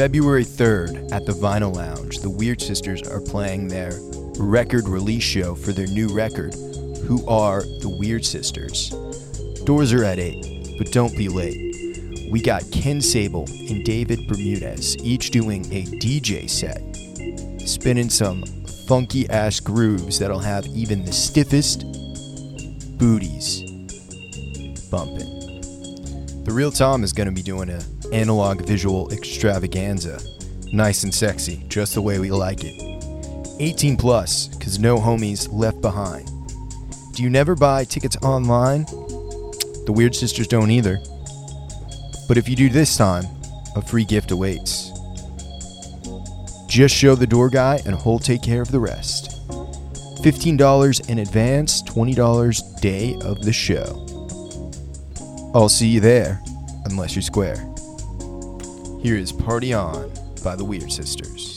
February 3rd at the Vinyl Lounge, the Weird Sisters are playing their record release show for their new record, Who Are the Weird Sisters. Doors are at 8, but don't be late. We got Ken Sable and David Bermudez each doing a DJ set, spinning some funky ass grooves that'll have even the stiffest booties bumping. The real Tom is going to be doing a analog visual extravaganza. Nice and sexy, just the way we like it. 18 plus, cause no homies left behind. Do you never buy tickets online? The Weird Sisters don't either. But if you do this time, a free gift awaits. Just show the door guy and he'll take care of the rest. $15 in advance, $20 day of the show. I'll see you there, unless you're square. Here is Party On by the Weird Sisters.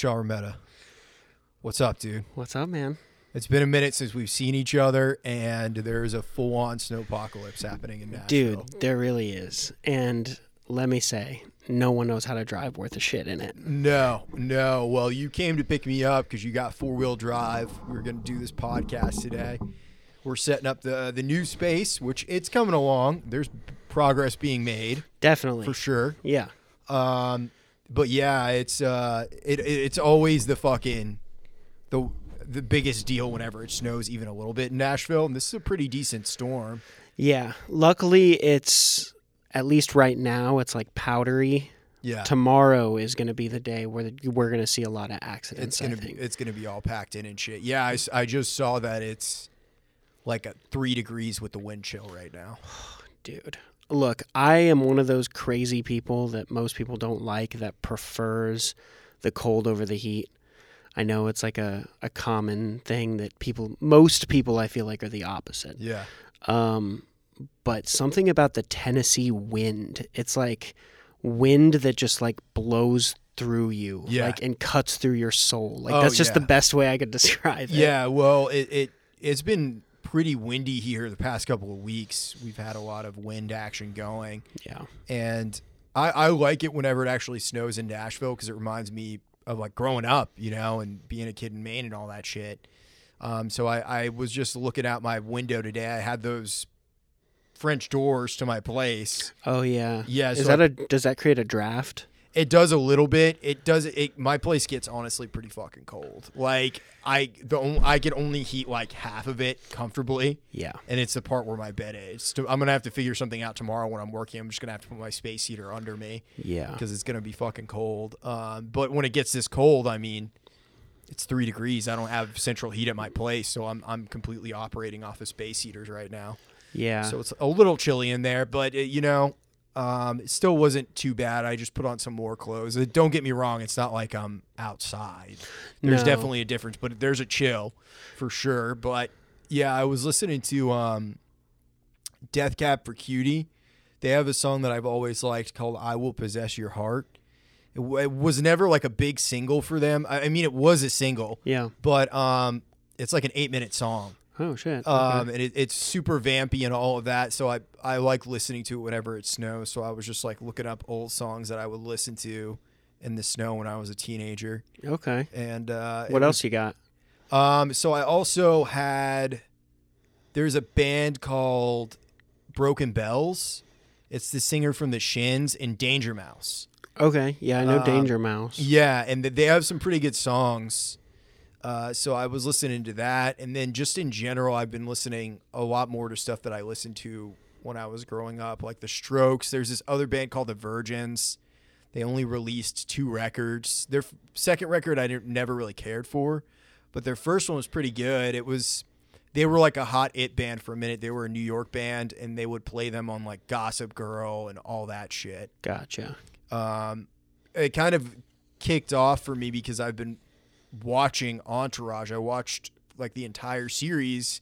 Danny Shaw-Remeta. What's up, dude? What's up, man? It's been a minute since we've seen each other, and there's a full on snowpocalypse happening in Nashville. Dude, there really is. And let me say, no one knows how to drive worth a shit in it. No, no. Well, you came to pick me up because you got four wheel drive. We are going to do this podcast today. We're setting up the the new space, which it's coming along. There's progress being made Definitely. for sure. Yeah. Um, but yeah, it's uh, it, it it's always the fucking the the biggest deal whenever it snows even a little bit in Nashville, and this is a pretty decent storm. Yeah. Luckily, it's at least right now, it's like powdery. Yeah, Tomorrow is going to be the day where the, we're going to see a lot of accidents. it's accidents. gonna be it's gonna be all packed in and shit. Yeah, I, I just saw that it's like a three degrees with the wind chill right now. Dude. Look, I am one of those crazy people that most people don't like that prefers the cold over the heat. I know it's like a, a common thing that people, most people I feel like are the opposite. Yeah, Um, but something about the Tennessee wind. It's like wind that just like blows through you, Yeah. like and cuts through your soul. Like Oh, that's just the best way I could describe it. Yeah, well, it, it it's been pretty windy here the past couple of weeks. We've had a lot of wind action going, Yeah. and I, I like it whenever it actually snows in Nashville because it reminds me of like growing up, you know, and being a kid in Maine and all that shit. Um, so I, I was just looking out my window today. I had those French doors to my place. Oh yeah. Yeah, Is so that a does that create a draft? It does a little bit. It does. It my place gets honestly pretty fucking cold. Like I the on- I can only heat like half of it comfortably, Yeah. and it's the part where my bed is. I'm gonna have to figure something out tomorrow when I'm working. I'm just gonna have to put my space heater under me Yeah. because it's gonna be fucking cold. Um, but when it gets this cold, I mean, it's three degrees. I don't have central heat at my place, so I'm I'm completely operating off of space heaters right now. Yeah. So it's a little chilly in there, but it, you know, um, it still wasn't too bad. I just put on some more clothes. Uh, Don't get me wrong; it's not like I'm outside. There's No. definitely a difference, but there's a chill for sure. But yeah, I was listening to um, Death Cab for Cutie. They have a song that I've always liked called "I Will Possess Your Heart." It, w- it was never like a big single for them. I, I mean, it was a single, yeah. but um, it's like an eight-minute song. Oh shit. Okay. Um, and it, it's super vampy and all of that. So I, I like listening to it whenever it snows. So I was just like looking up old songs that I would listen to in the snow when I was a teenager. okay. And uh, What was- else you got? Um, so I also had there's a band called Broken Bells. It's the singer from the Shins and Danger Mouse. Okay. Yeah, I know Um, Danger Mouse. Yeah, and they have some pretty good songs. Uh, so I was listening to that, and then just in general, I've been listening a lot more to stuff that I listened to when I was growing up, like the Strokes. There's this other band called the Virgins. They only released two records. Their f- second record I never really cared for, but their first one was pretty good. It was they were like a hot it band for a minute. They were a New York band, and they would play them on like Gossip Girl and all that shit Gotcha. um, it kind of kicked off for me because I've been watching Entourage. I watched like the entire series,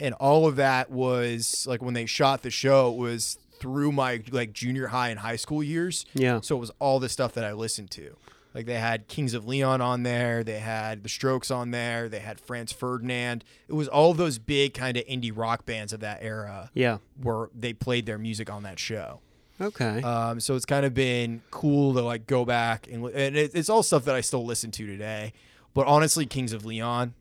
and all of that was like when they shot the show. It was through my like junior high and high school years. Yeah. So it was all the stuff that I listened to. Like they had Kings of Leon on there, they had the Strokes on there, they had Franz Ferdinand. It was all those big kind of indie rock bands of that era Yeah. where they played their music on that show. Okay. Um, so it's kind of been cool to like go back and, and it, it's all stuff that I still listen to today. But honestly, Kings of Leon,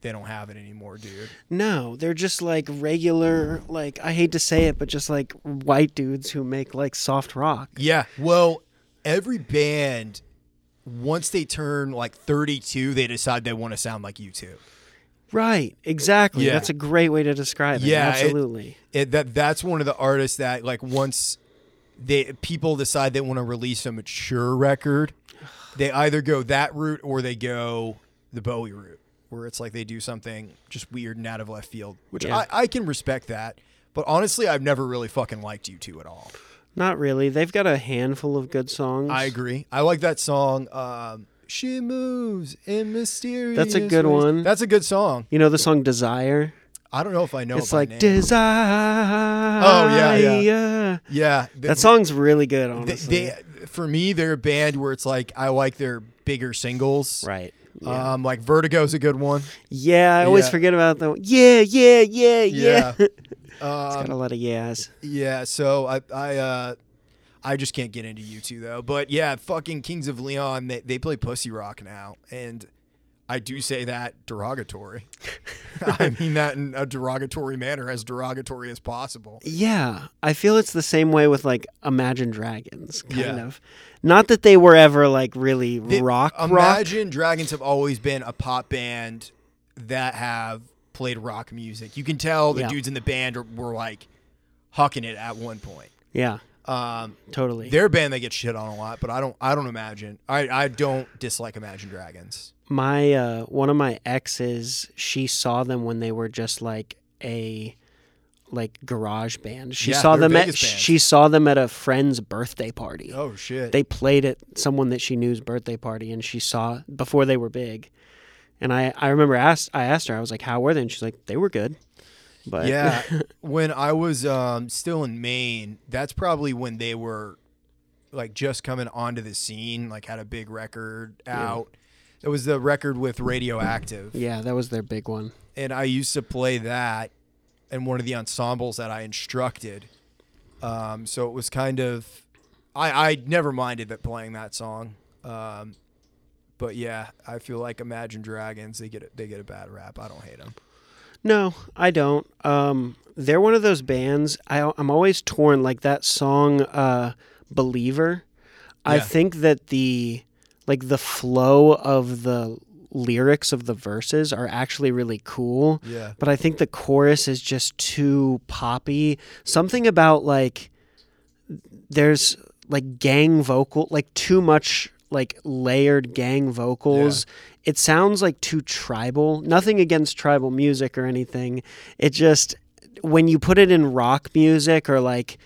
they don't have it anymore, dude. no, they're just like regular, like I hate to say it, but just like white dudes who make like soft rock. Yeah. Well, every band, once they turn like 32, they decide they want to sound like U2. Right. Exactly. Yeah. That's a great way to describe it. Yeah, it- Absolutely. It, that that's one of the artists that like once they people decide they want to release a mature record, they either go that route or they go the Bowie route, where it's like they do something just weird and out of left field, which Yeah. I, I can respect that. But honestly, I've never really fucking liked U2 at all. Not really. They've got a handful of good songs. I agree. I like that song. Um, she moves in mysterious. That's a good ways. one. That's a good song. You know the song Desire? I don't know if I know. it's it by like name. Desire. Oh, yeah, yeah. yeah. th- That song's really good, honestly. they for me they're a band where it's like I like their bigger singles. right. Yeah. Um, like Vertigo's a good one. yeah, I always yeah. forget about the yeah, yeah, yeah, yeah. Yeah. it's got a Um, lot of yeahs. yeah. So I I uh I just can't get into U2 though. But yeah, fucking Kings of Leon they they play pussy rock now, and I do say that derogatory. I mean that in a derogatory manner, as derogatory as possible. Yeah, I feel it's the same way with like Imagine Dragons, kind Yeah. of. Not that they were ever like really They- rock rock. Imagine Dragons have always been a pop band that have played rock music. You can tell the Yeah. dudes in the band were like hucking it at one point. Yeah, Um, totally. their band they get shit on a lot, but I don't. I don't imagine. I I don't dislike Imagine Dragons. my uh one of my exes she saw them when they were just like a like garage band she Yeah, saw them at she saw them at a friend's birthday party Oh shit. they played at someone that she knew's birthday party and she saw before they were big and i i remember asked i asked her i was like how were they and she's like they were good But yeah, when I was um, still in Maine, that's probably when they were like just coming onto the scene. Like had a big record out. It was the record with Radioactive, yeah, that was their big one. and I used to play that in one of the ensembles that I instructed. Um, so it was kind of, I I never minded that playing that song. Um, but yeah, I feel like Imagine Dragons they get a, they get a bad rap. I don't hate them. No, I don't. Um, they're one of those bands. I, I'm always torn. Like that song, uh, "Believer." I think that the like the flow of the lyrics of the verses are actually really cool. Yeah. But I think the chorus is just too poppy. Something about like there's like gang vocal, like too much like layered gang vocals. It sounds like too tribal. Nothing against tribal music or anything. It just when you put it in rock music or like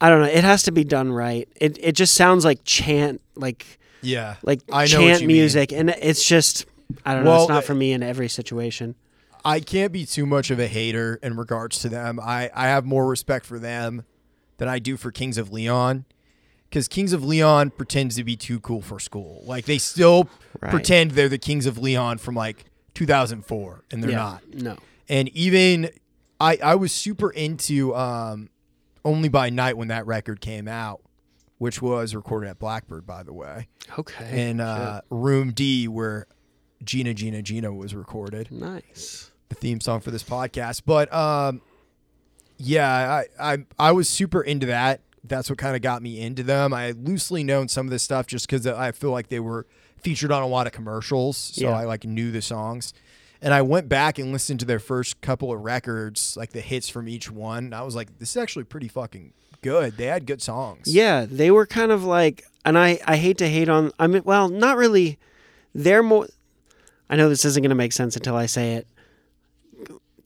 I don't know, it has to be done right. It it just sounds like chant like Yeah. like I chant you mean. music and it's just I don't know, it's not uh, for me in every situation. I can't be too much of a hater in regards to them. I, I have more respect for them than I do for Kings of Leon. Because Kings of Leon pretends to be too cool for school. Like they still Right. pretend they're the Kings of Leon from like 2004, and they're yeah. not. No. And even I I was super into um, Only by Night when that record came out, which was recorded at Blackbird, by the way, Okay. in uh, Room D where Gina Gina Gina was recorded nice. the theme song for this podcast. But um, yeah, I, I I was super into that. That's what kind of got me into them. I loosely known some of this stuff just because I feel like they were featured on a lot of commercials, so Yeah. I like knew the songs. And I went back and listened to their first couple of records, like the hits from each one. And I was like, this is actually pretty fucking good. They had good songs. Yeah, they were kind of like, and I, I hate to hate on, I mean, well, not really. They're more, I know this isn't going to make sense until I say it.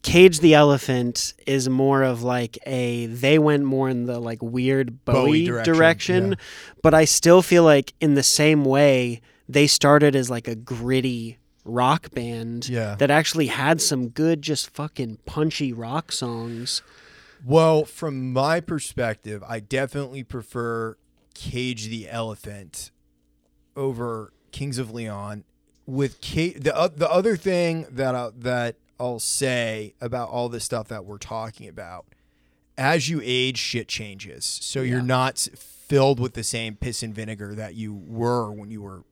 Cage the Elephant is more of like a, they went more in the like weird Bowie, Bowie direction, direction, yeah. but I still feel like in the same way, they started as like a gritty rock band Yeah. that actually had some good, just fucking punchy rock songs. Well, from my perspective, I definitely prefer Cage the Elephant over Kings of Leon. With Ca- the uh, the other thing that I, that I'll say about all this stuff that we're talking about, as you age, shit changes. So you're not filled with the same piss and vinegar that you were when you were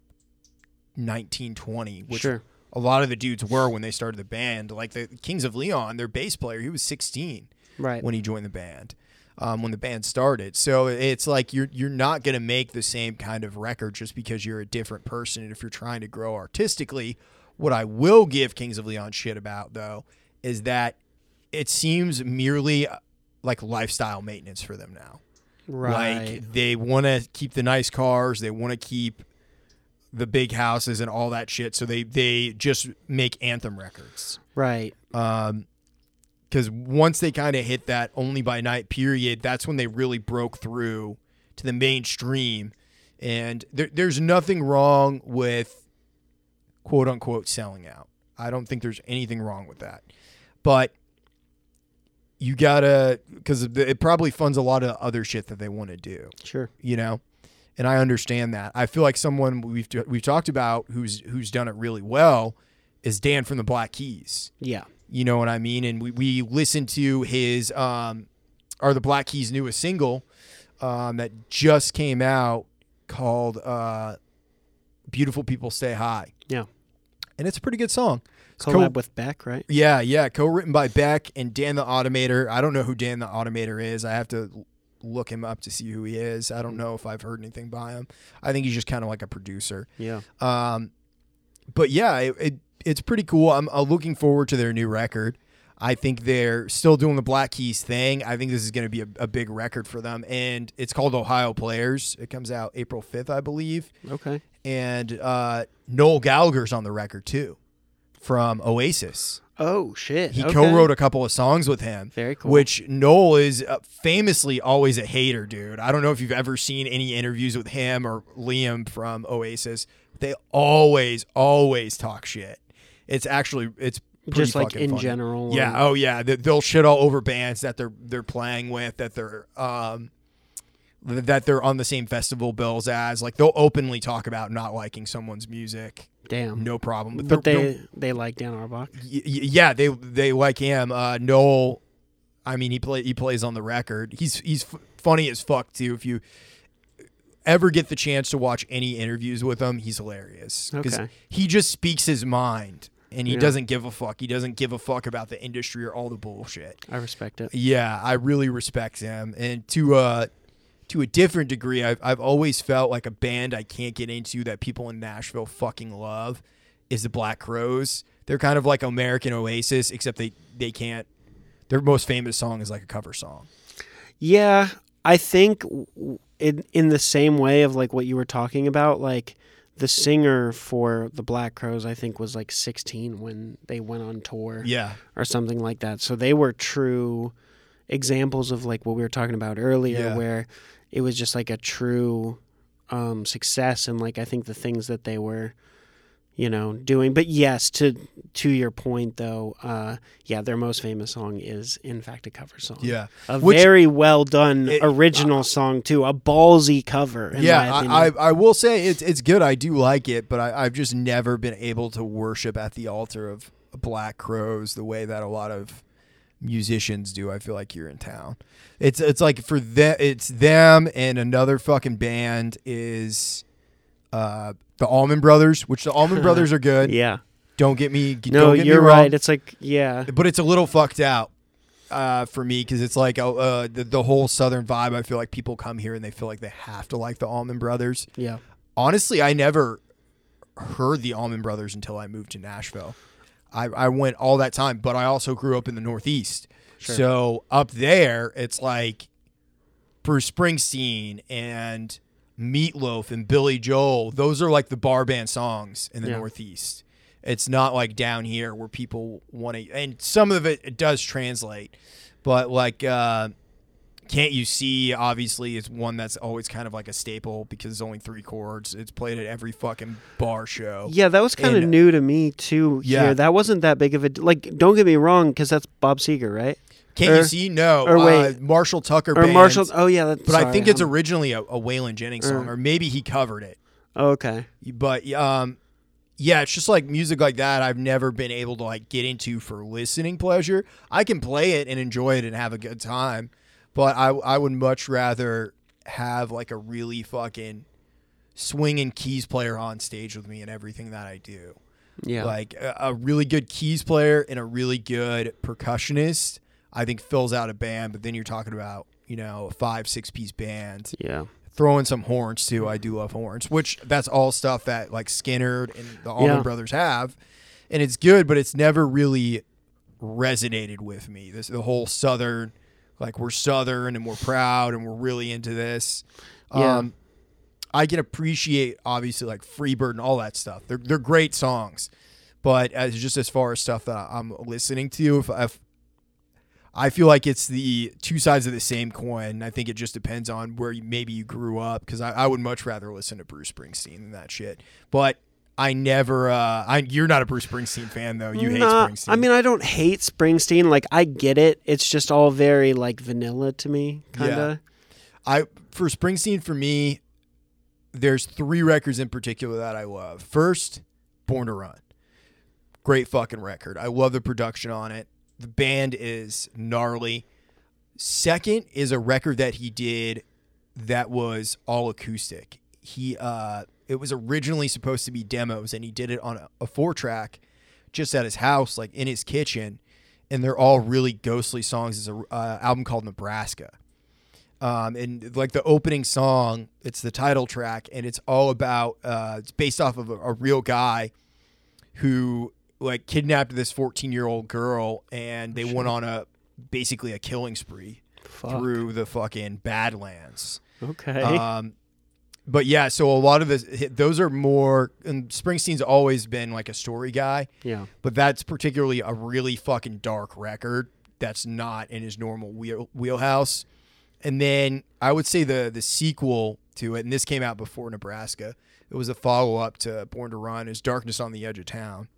19, 20, which Sure. a lot of the dudes were when they started the band. Like the Kings of Leon, their bass player, he was 16 Right. when he joined the band. Um, when the band started, so it's like you're you're not gonna make the same kind of record just because you're a different person. And if you're trying to grow artistically, what I will give Kings of Leon shit about though is that it seems merely uh, like lifestyle maintenance for them now. right. Like they want to keep the nice cars, they want to keep the big houses and all that shit. So they they just make anthem records right. Um because once they kind of hit that only by night period, that's when they really broke through to the mainstream. And there, there's nothing wrong with quote unquote selling out. I don't think there's anything wrong with that. But you gotta, because it probably funds a lot of other shit that they want to do Sure. you know and i understand that i feel like someone we've we've talked about who's who's done it really well is dan from the black keys Yeah. you know what i mean and we, we listened to his um or the black keys newest single um that just came out called uh beautiful people stay high Yeah. And it's a pretty good song It's co- Collab with Beck, right? yeah, yeah, co-written by Beck and Dan the Automator. I don't know who Dan the Automator is. I have to look him up to see who he is. I don't know if I've heard anything by him. I think he's just kind of like a producer. Yeah. Um, but yeah, it, it it's pretty cool. I'm, uh looking forward to their new record. I think they're still doing the Black Keys thing. I think this is going to be a, a big record for them, and it's called Ohio Players. It comes out April 5th, I believe Okay. and uh, Noel Gallagher's on the record too, from Oasis. Oh shit. He okay. co-wrote a couple of songs with him. Very cool. Which Noel is uh, famously always a hater, dude. I don't know if you've ever seen any interviews with him or Liam from Oasis. They always, always talk shit. It's actually, it's just like in funny. general. Yeah. and- Oh yeah. They- They'll shit all over bands that they're they're playing with that they're um that they're on the same festival bills as. Like they'll openly talk about not liking someone's music. damn. No problem. But, but they're- they like Dan Auerbach. y- yeah, they they like him. Uh, Noel, I mean, he play he plays on the record. He's he's f- funny as fuck too. If you ever get the chance to watch any interviews with him, he's hilarious Okay. he just speaks his mind and he Yeah. doesn't give a fuck. He doesn't give a fuck about the industry or all the bullshit. I respect it. Yeah, I really respect him. And to uh to a different degree, I've I've always felt like a band I can't get into that people in Nashville fucking love is the Black Crowes. They're kind of like American Oasis, except they they can't. Their most famous song is like a cover song. Yeah, I think in in the same way of like what you were talking about, like the singer for the Black Crowes, I think was like 16 when they went on tour Yeah, or something like that. So they were true examples of like what we were talking about earlier, Yeah. where it was just like a true um, success and like I think the things that they were, you know, doing. But yes, to to your point though, uh, yeah, their most famous song is in fact a cover song yeah, a Which- very well done It- original song too, a ballsy cover. Yeah. I. I I will say it's it's good. I do like it, but I, I've just never been able to worship at the altar of Black Crowes the way that a lot of musicians do. I feel like you're in town. It's it's like for them, it's them and another fucking band is uh the Allman Brothers, which the Allman Brothers are good. yeah, Don't get me no, don't get you're wrong, right. It's like yeah, but it's a little fucked out. Uh, for me, because it's like uh, uh, the, the whole southern vibe. I feel like people come here and they feel like they have to like the Allman Brothers yeah, honestly, I never heard the Allman Brothers until I moved to Nashville. I, I went all that time, but I also grew up in the Northeast. Sure. So up there, it's like Bruce Springsteen and Meatloaf and Billy Joel. Those are like the bar band songs in the Yeah. Northeast. It's not like down here where people want to, and some of it, it does translate, but like, uh, can't you see? Obviously, is one that's always kind of like a staple because it's only three chords. It's played at every fucking bar show. yeah. That was kind of new to me too. Yeah. here. that wasn't that big of a like. Don't get me wrong, because that's Bob Seger, right? Can't Or- you see? No. or uh, wait. Marshall Tucker. Or band, Marshall. Oh yeah, that, But I think it's I'm- originally a, a Waylon Jennings song, Or- or maybe he covered it. oh, okay. But um, yeah, it's just like music like that. I've never been able to like get into for listening pleasure. I can play it and enjoy it and have a good time, but I I would much rather have like a really fucking swinging keys player on stage with me and everything that I do. Yeah, Like a, a really good keys player and a really good percussionist, I think fills out a band. But then you're talking about you know a five six piece band yeah, throw in some horns too. I do love horns, which that's all stuff that like Skynyrd and the Allman Yeah. Brothers have, and it's good, but it's never really resonated with me. This the whole Southern, like we're Southern and we're proud and we're really into this. Yeah. Um, I can appreciate obviously like Freebird and all that stuff. They're they're great songs, but as just as far as stuff that I'm listening to, if, if I feel like it's the two sides of the same coin. I think it just depends on where you, maybe you grew up. Because I, I would much rather listen to Bruce Springsteen than that shit. But I never. Uh, I you're not a Bruce Springsteen fan though. You hate Springsteen. I mean, I don't hate Springsteen. Like, I get it. It's just all very like vanilla to me, kind of. I for Springsteen for me, there's three records in particular that I love. First, Born to Run. Great fucking record. I love the production on it. The band is gnarly. Second is a record that he did that was all acoustic. He uh it was originally supposed to be demos and he did it on a, a four track just at his house like in his kitchen and they're all really ghostly songs. Is a uh, album called Nebraska um, and like the opening song, it's the title track, and it's all about. Uh, it's based off of a, a real guy who like kidnapped this 14 year old girl, and they went on a basically a killing spree Fuck. through the fucking Badlands. Okay. Um, but yeah, so a lot of this, those are more. And Springsteen's always been like a story guy yeah. but that's particularly a really fucking dark record that's not in his normal wheel, wheelhouse. And then I would say the the sequel to it, and this came out before Nebraska. It was a follow up to Born to Run. Is Darkness on the Edge of Town.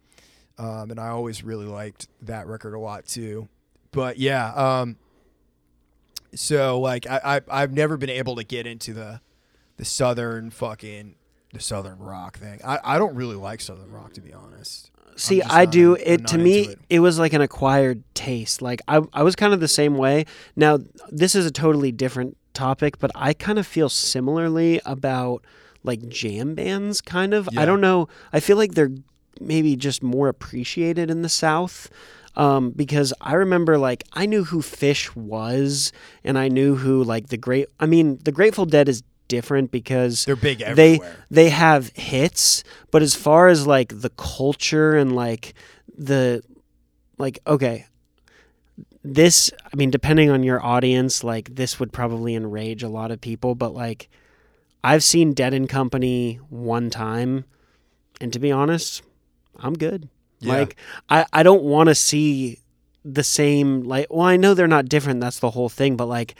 Um, and I always really liked that record a lot too. But yeah, um, so like I, I I've never been able to get into the the southern fucking the southern rock thing. I, I don't really like southern rock to be honest. See, I not- do. I'm It to me, it. it. was like an acquired taste. Like I, I was kind of the same way. Now, this is a totally different topic, but I kind of feel similarly about like jam bands. Kind of. Yeah. I don't know. I feel like they're maybe just more appreciated in the South. Um, because I remember, like, I knew who Phish was, and I knew who, like, the Great. I mean, the Grateful Dead is different because They're big they they have hits, but as far as like the culture and like the like okay, this I mean depending on your audience, like this would probably enrage a lot of people, but like I've seen Dead and Company one time and to be honest, I'm good. Yeah. Like I I don't want to see the same like well I know they're not different, that's the whole thing, but like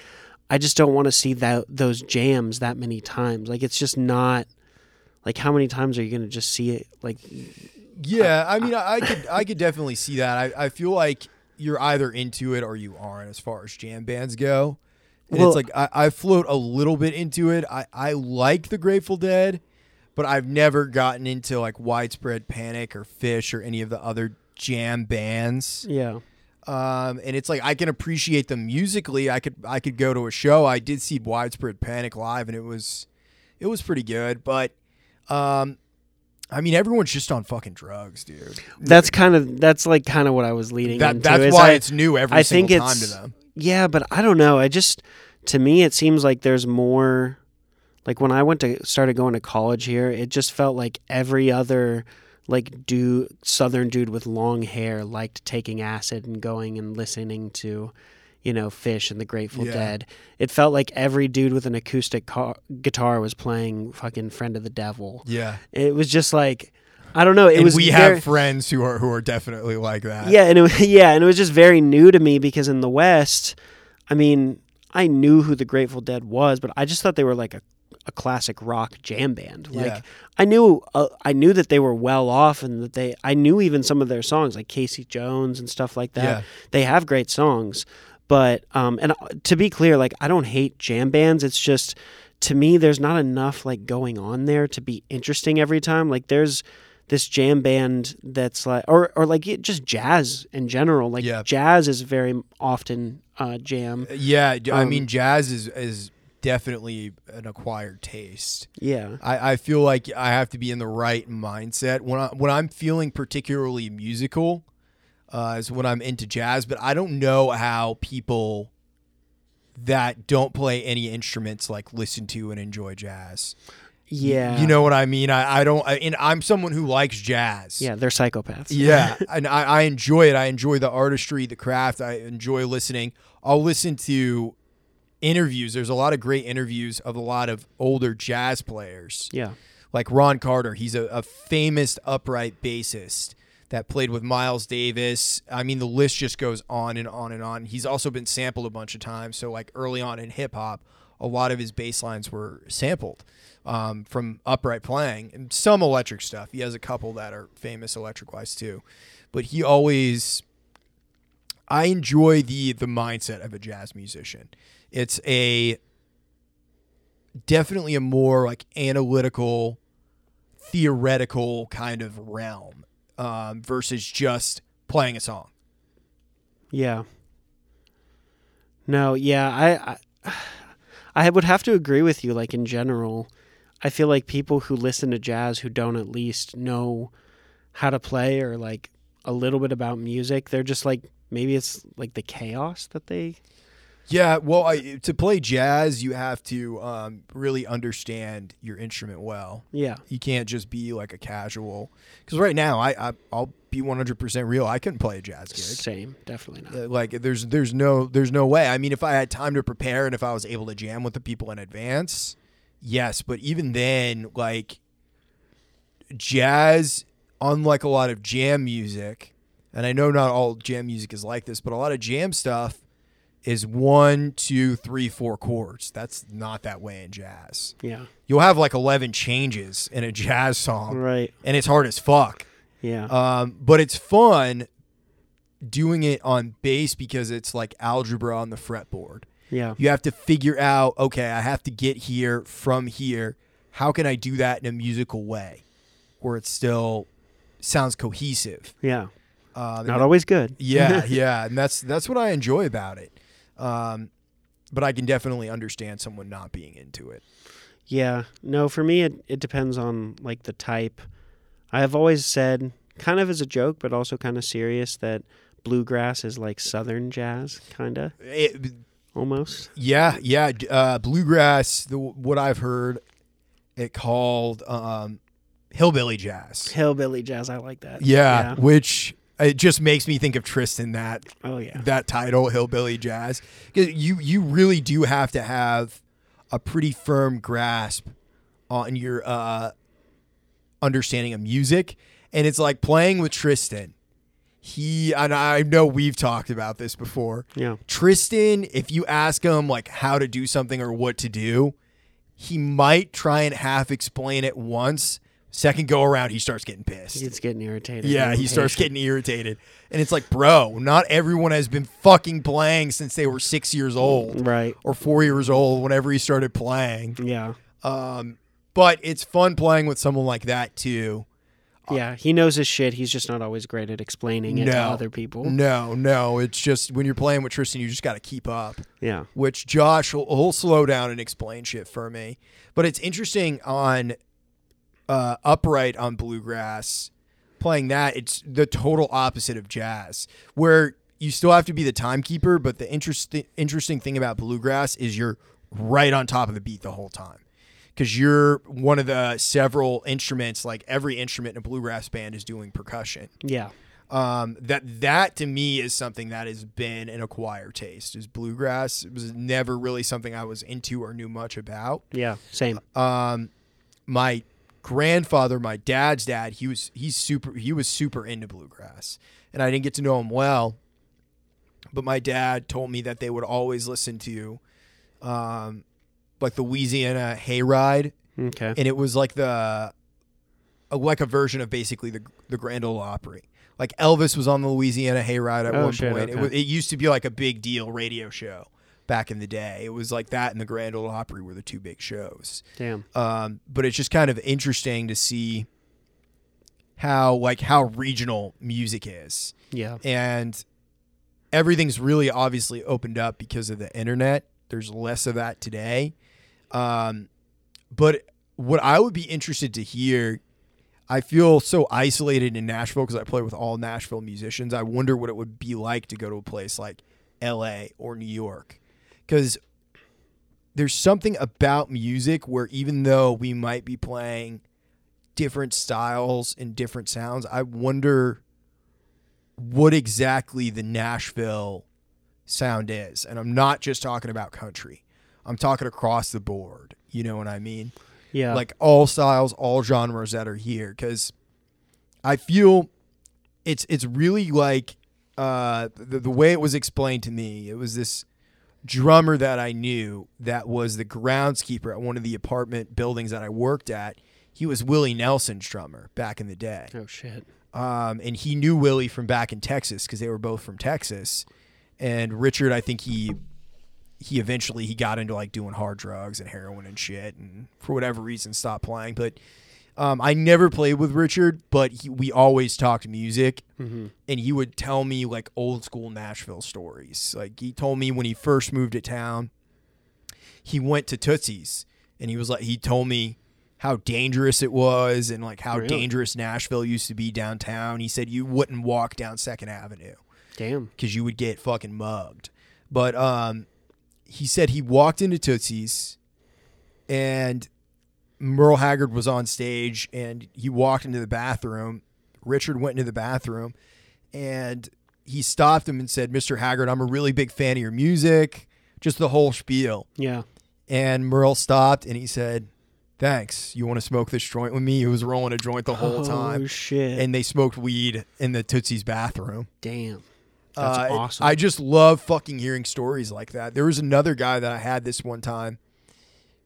I just don't want to see that those jams that many times. Like it's just not like how many times are you going to just see it like Yeah, I mean, I, I could, I could definitely see that. I, I feel like you're either into it or you aren't, as far as jam bands go. And Well- it's like I, I float a little bit into it. I, I like the Grateful Dead, but I've never gotten into like Widespread Panic or Phish or any of the other jam bands. yeah. Um, and it's like I can appreciate them musically. I could, I could go to a show. I did see Widespread Panic live, and it was, it was pretty good. But, um, I mean, everyone's just on fucking drugs, dude. That's kind of that's like kind of what I was leading That, into. that's why I- it's new every I single think time it's to them. Yeah, but I don't know. I just to me it seems like there's more like when I went to started going to college here, it just felt like every other like dude southern dude with long hair liked taking acid and going and listening to you know Phish and the Grateful Yeah. Dead. It felt like every dude with an acoustic car- guitar was playing fucking Friend of the Devil. Yeah, It was just like I don't know, it and was we very- have friends who are who are definitely like that. yeah, and it, yeah, and it was just very new to me because in the West, I mean, I knew who the Grateful Dead was, but I just thought they were like a, a classic rock jam band. Like Yeah. I knew uh, I knew that they were well off and that they I knew even some of their songs like Casey Jones and stuff like that. Yeah. They have great songs, but um and uh, to be clear, like I don't hate jam bands. It's just to me there's not enough like going on there to be interesting every time. Like there's this jam band that's like or or like it- just jazz in general. Like Yeah. jazz is very often uh jam. yeah. I Um, mean, jazz is is definitely an acquired taste. Yeah. I, I feel like I have to be in the right mindset when I when I'm feeling particularly musical, uh, is when I'm into jazz. But I don't know how people that don't play any instruments like listen to and enjoy jazz. Yeah. You know what I mean? I, I don't. I, and I'm someone who likes jazz. Yeah, they're psychopaths. Yeah, and I, I enjoy it. I enjoy the artistry, the craft. I enjoy listening. I'll listen to interviews. There's a lot of great interviews of a lot of older jazz players, Yeah. like Ron Carter. He's a, a famous upright bassist that played with Miles Davis. I mean, the list just goes on and on and on. He's also been sampled a bunch of times. So, like early on in hip hop, a lot of his bass lines were sampled um, from upright playing and some electric stuff. He has a couple that are famous electric wise too. But he always I enjoy the the mindset of a jazz musician. It's a definitely a more like analytical, theoretical kind of realm um, versus just playing a song. Yeah. No, yeah, I, I I would have to agree with you like in general. I feel like people who listen to jazz who don't at least know how to play or like a little bit about music, they're just like maybe it's like the chaos that they Yeah, well, I, to play jazz, you have to um, really understand your instrument well. Yeah. You can't just be like a casual. Because right now, I, I I'll be one hundred percent real. I couldn't play a jazz gig. Same, definitely not. Uh, Like there's there's no there's no way. I mean, if I had time to prepare and if I was able to jam with the people in advance, yes. But even then, like jazz, unlike a lot of jam music, and I know not all jam music is like this, but a lot of jam stuff is one, two, three, four chords. That's not that way in jazz. Yeah. You'll have like eleven changes in a jazz song, Right. and it's hard as fuck. Yeah. Um, but it's fun doing it on bass because it's like algebra on the fretboard. yeah. You have to figure out, okay, I have to get here from here. How can I do that in a musical way where it still sounds cohesive? Yeah. Um, Not always good. yeah, yeah, and that's that's what I enjoy about it. Um, but I can definitely understand someone not being into it. Yeah. No, for me it, it depends on like the type. I have always said kind of as a joke but also kind of serious that bluegrass is like southern jazz kind of It- almost. yeah, yeah, uh, bluegrass. The, what I've heard, it called um, hillbilly jazz. Hillbilly jazz, I like that. Yeah, which it just makes me think of Tristan that Oh yeah. that title, hillbilly jazz. you you really do have to have a pretty firm grasp on your uh, understanding of music, and it's like playing with Tristan. He and I know we've talked about this before. Yeah. Tristan, if you ask him like how to do something or what to do, he might try and half explain it once. Second go around, he starts getting pissed. He's getting irritated. Yeah, he starts getting irritated. And it's like, bro, not everyone has been fucking playing since they were six years old right. or four years old whenever he started playing. Yeah. Um, but it's fun playing with someone like that too. Yeah, he knows his shit. He's just not always great at explaining it to other people. No, no, it's just when you're playing with Tristan, you just got to keep up. Yeah. Which Josh will he'll slow down and explain shit for me. But it's interesting on uh, upright on bluegrass playing that. It's the total opposite of jazz, where you still have to be the timekeeper. But the interesting interesting thing about bluegrass is you're right on top of the beat the whole time because you're one of the several instruments. Like every instrument in a bluegrass band is doing percussion. Yeah. Um, that that to me is something that has been an acquired taste. Is bluegrass? It was never really something I was into or knew much about. Yeah. Same. Um, my grandfather, my dad's dad, he was he's super he was super into bluegrass, and I didn't get to know him well. But my dad told me that they would always listen to, um, like the Louisiana Hayride, Okay. and it was like the like a version of basically the the Grand Ole Opry. Like Elvis was on the Louisiana Hayride at Oh, one shit, point. It, okay. was, it used to be like a big deal radio show back in the day. It was like that and the Grand Ole Opry were the two big shows. Damn. Um, but it's just kind of interesting to see how like how regional music is Yeah. and everything's really obviously opened up because of the internet. There's less of that today. Um, but what I would be interested to hear, I feel so isolated in Nashville because I play with all Nashville musicians. I wonder what it would be like to go to a place like LA or New York. Because there's something about music where even though we might be playing different styles and different sounds, I wonder what exactly the Nashville sound is. And I'm not just talking about country. I'm talking across the board. You know what I mean? Yeah. Like all styles, all genres that are here cuz I feel it's it's really like uh the, the way it was explained to me. It was this drummer that I knew that was the groundskeeper at one of the apartment buildings that I worked at. He was Willie Nelson's drummer back in the day oh shit. um, and he knew Willie from back in Texas because they were both from Texas. And Richard, I think he he eventually he got into like doing hard drugs and heroin and shit, and for whatever reason stopped playing. But um, I never played with Richard, but he, we always talked music, hmm and he would tell me like old school Nashville stories. Like he told me when he first moved to town, he went to Tootsie's, and he was like he told me how dangerous it was and like how Really? dangerous Nashville used to be downtown. He said you wouldn't walk down Second Avenue Damn. because you would get fucking mugged. But um, he said he walked into Tootsie's and Merle Haggard was on stage and he walked into the bathroom. Richard went into the bathroom and he stopped him and said, Mr. Haggard, I'm a really big fan of your music, just the whole spiel. Yeah. And Merle stopped and he said, Thanks. You want to smoke this joint with me? He was rolling a joint the whole Oh time. shit. And they smoked weed in the Tootsie's bathroom. Damn. That's Uh, awesome. I just love fucking hearing stories like that. There was another guy that I had this one time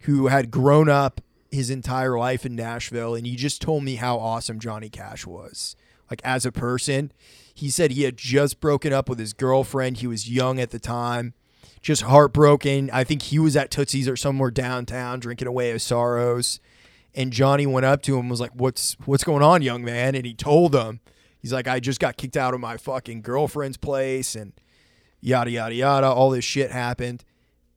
who had grown up his entire life in Nashville, and he just told me how awesome Johnny Cash was. like as a person. He said he had just broken up with his girlfriend. He was young at the time, just heartbroken. I think he was at Tootsie's or somewhere downtown drinking away his sorrows. And Johnny went up to him and was like, "What's what's going on, young man?" And he told him, he's like, "I just got kicked out of my fucking girlfriend's place and yada yada yada. All this shit happened."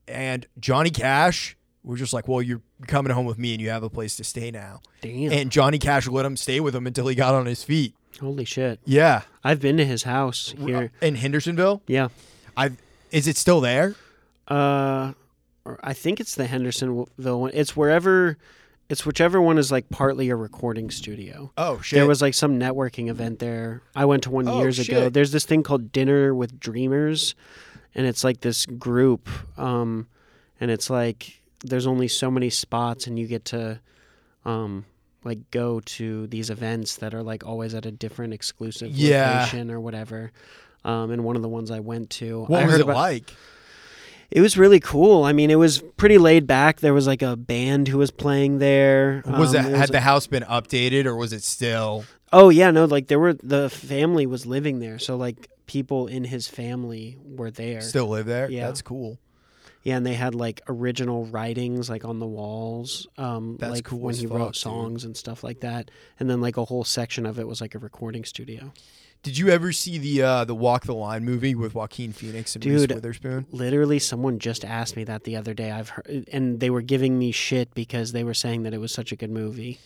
And Johnny Cash was just like, "Well, you're coming home with me and you have a place to stay now." Damn. And Johnny Cash let him stay with him until he got on his feet. Holy shit. Yeah, I've been to his house here. in Hendersonville. Yeah. I is it still there? Uh, I think it's the Hendersonville one. It's wherever, it's whichever one is like partly a recording studio. Oh shit! There was like some networking event there. I went to one Oh, years ago. There's this thing called Dinner with Dreamers, and it's like this group, um, and it's like there's only so many spots, and you get to, um, like go to these events that are like always at a different exclusive Yeah. location or whatever. Um, and one of the ones I went to, what I was it about, like? it was really cool. I mean, it was pretty laid back. There was like a band who was playing there. Was Um, it had a- the house been updated or was it still? Oh yeah, no, like there were the family was living there, so like people in his family were there. Still live there? Yeah. That's cool. Yeah, and they had like original writings like on the walls, um, That's like cool when as he fuck, wrote songs and stuff like that. And then like a whole section of it was like a recording studio. Did you ever see the uh, the Walk the Line movie with Joaquin Phoenix and Reese Dude. Witherspoon? Literally, someone just asked me that the other day. I've heard, and they were giving me shit because they were saying that it was such a good movie.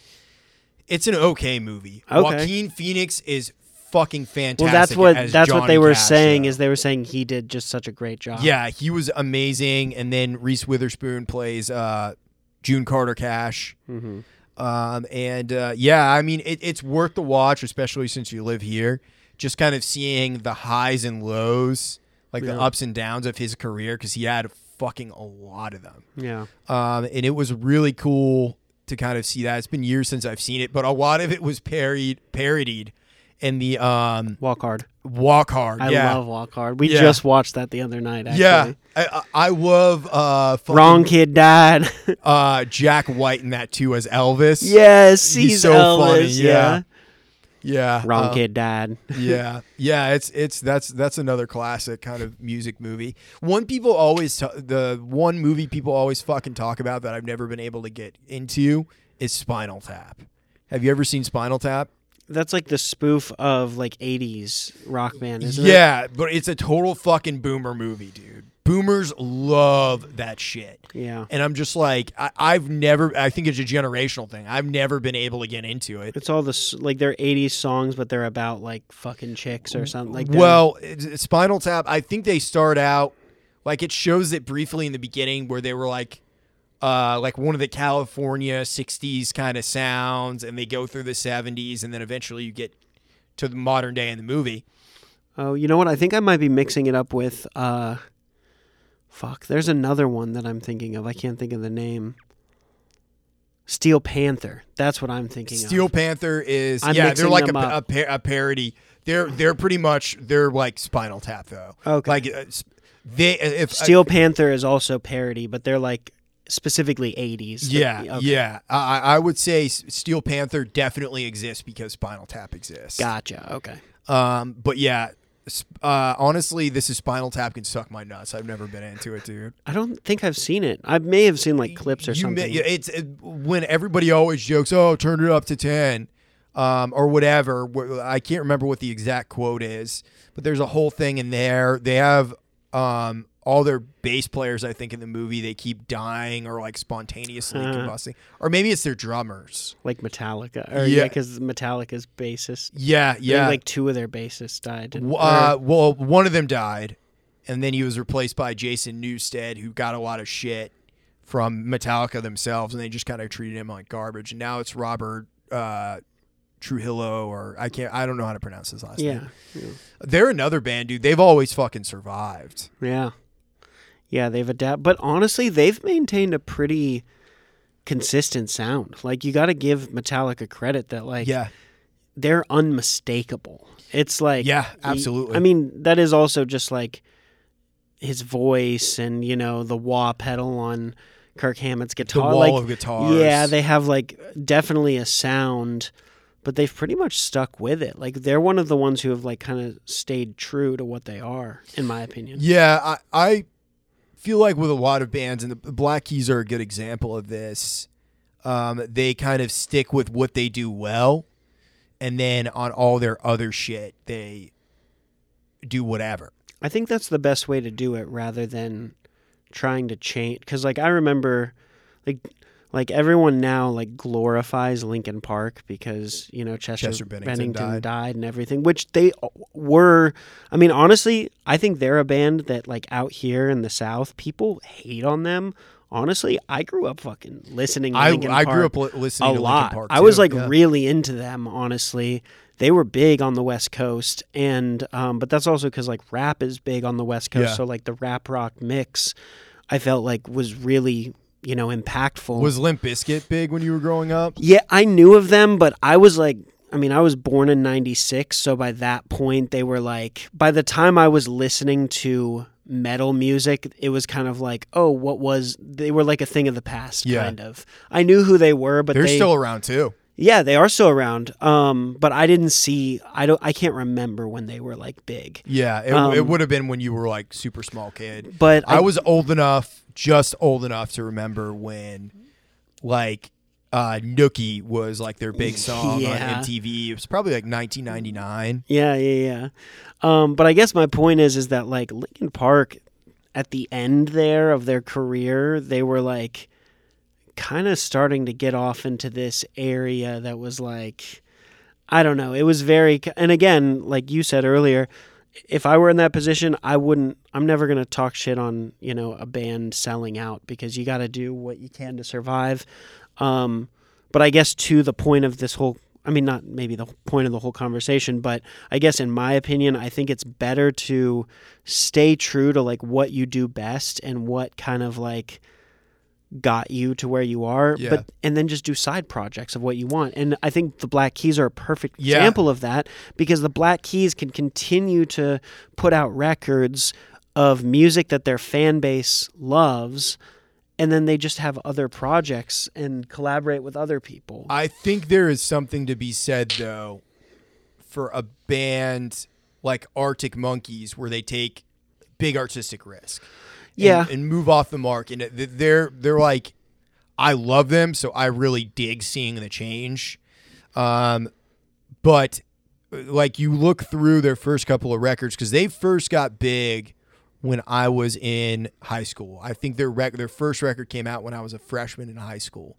It's an okay movie. Okay. Joaquin Phoenix is fucking fantastic. Well, that's what that's what they were Cash, saying. though. Is they were saying he did just such a great job. Yeah, he was amazing. And then Reese Witherspoon plays uh, June Carter Cash. hmm Um, and uh, yeah, I mean, it, it's worth the watch, especially since you live here. Just kind of seeing the highs and lows, like the ups and downs of his career, because he had fucking a lot of them. Yeah. Um, and it was really cool to kind of see that. It's been years since I've seen it, but a lot of it was parodied, parodied in the um, Walk hard. Walk Hard. I yeah. love Walk Hard. We Yeah. just watched that the other night. Actually. Yeah, I, I I love uh, fucking, Wrong kid died. uh, Jack White in that too as Elvis. yes, He's he's, so Elvis. funny, Yeah. yeah. yeah, Wrong uh, kid died. yeah, yeah. It's it's that's that's another classic kind of music movie. One people always t- the one movie people always fucking talk about that I've never been able to get into is Spinal Tap. Have you ever seen Spinal Tap? That's like the spoof of like '80s rock band, isn't it? yeah, but it's a total fucking boomer movie, dude. Boomers love that shit. Yeah. And I'm just like, I, I've never, I think it's a generational thing. I've never been able to get into it. It's all this like they're '80s songs, but they're about like fucking chicks or something. Like they're- well, Spinal Tap, I think they start out, like it shows it briefly in the beginning where they were like, uh, like one of the California 60s kind of sounds, and they go through the 70s, and then eventually you get to the modern day in the movie. oh, you know what? I think I might be mixing it up with. uh Fuck. There's another one that I'm thinking of. I can't think of the name. Steel Panther. That's what I'm thinking Steel of. Panther is I'm yeah, they're like a, a, par- a parody. They're they're pretty much they're like Spinal Tap though. Okay. Like uh, they if Steel Panther is also parody, but they're like specifically 80s. yeah Okay. yeah I I would say Steel Panther definitely exists because Spinal Tap exists. Gotcha. Okay. Um, but yeah. Uh, honestly, this is Spinal Tap can suck my nuts. I've never been into it, dude. I don't think I've seen it. I may have seen like clips or You something. may- it's it, when everybody always jokes, "Oh, turn it up to 10." Um, or whatever. I can't remember what the exact quote is, but there's a whole thing in there. They have um, all their bass players, I think, in the movie. They keep dying or like spontaneously Uh-huh. combusting, or maybe it's their drummers. like Metallica. Or, Yeah. yeah, because Metallica's bassist. Yeah, yeah. like two of their bassists died. uh, well, one of them died, and then he was replaced by Jason Newsted, who got a lot of shit from Metallica themselves, and they just kind of treated him like garbage. And now it's Robert uh, Trujillo, or I can't, I don't know how to pronounce his last yeah, name. yeah, They're another band, dude. They've always fucking survived. yeah, yeah. They've adapted, but honestly, they've maintained a pretty consistent sound. Like you got to give Metallica credit that like yeah, they're unmistakable. It's like Yeah, absolutely. I mean, that is also just like his voice and you know the wah pedal on Kirk Hammett's the guitar. wall like, of guitars. Yeah, they have like definitely a sound but they've pretty much stuck with it. Like they're one of the ones who have like kind of stayed true to what they are, in my opinion. Yeah, I, I feel like with a lot of bands, and the Black Keys are a good example of this. Um, they kind of stick with what they do well, and then on all their other shit, they do whatever. I think that's the best way to do it rather than trying to change cuz like I remember like like everyone now like glorifies Linkin Park because you know Chester, Chester Bennington Bennington, died. died. and everything which they were I mean honestly I think they're a band that like out here in the south people hate on them honestly I grew up fucking listening to I, I grew up li- listening a to lot. Linkin Park. I was like yeah. really into them, honestly. They were big on the West Coast, and um, but that's also because like rap is big on the West Coast. Yeah. So like the rap rock mix, I felt like was really you know impactful. was Limp Bizkit big when you were growing up? yeah, I knew of them, but I was like. I mean, I was born in 96, so by that point, they were like, by the time I was listening to metal music, it was kind of like, oh, what was, they were like a thing of the past, Yeah. kind of. I knew who they were, but They're they, still around too. Yeah, they are still around. Um, but I didn't see. I don't. I can't remember when they were like big. Yeah, it, Um, it would have been when you were like super small kid. But I was old enough, just old enough to remember when, like, uh, Nookie was like their big song Yeah. on MTV. It was probably like 1999. Yeah, yeah, yeah. Um, but I guess my point is, is that like Linkin Park, at the end there of their career, they were like, kind of starting to get off into this area that was like, I don't know. It was very, and again, like you said earlier, if I were in that position, I wouldn't. I'm never gonna talk shit on you know a band selling out because you got to do what you can to survive. Um, but I guess to the point of this whole, I mean, not maybe the point of the whole conversation, but I guess in my opinion, I think it's better to stay true to like what you do best and what kind of like got you to where you are Yeah. but and then just do side projects of what you want and i think the black keys are a perfect Yeah. example of that because the black keys can continue to put out records of music that their fan base loves and then they just have other projects and collaborate with other people I think there is something to be said though for a band like Arctic Monkeys where they take big artistic risk. And- Yeah. and, move off the mark and they're they're like I love them so I really dig seeing the change. Um but uh, like you look through their first couple of records cuz they first got big when I was in high school. I think their rec- their first record came out when I was a freshman in high school.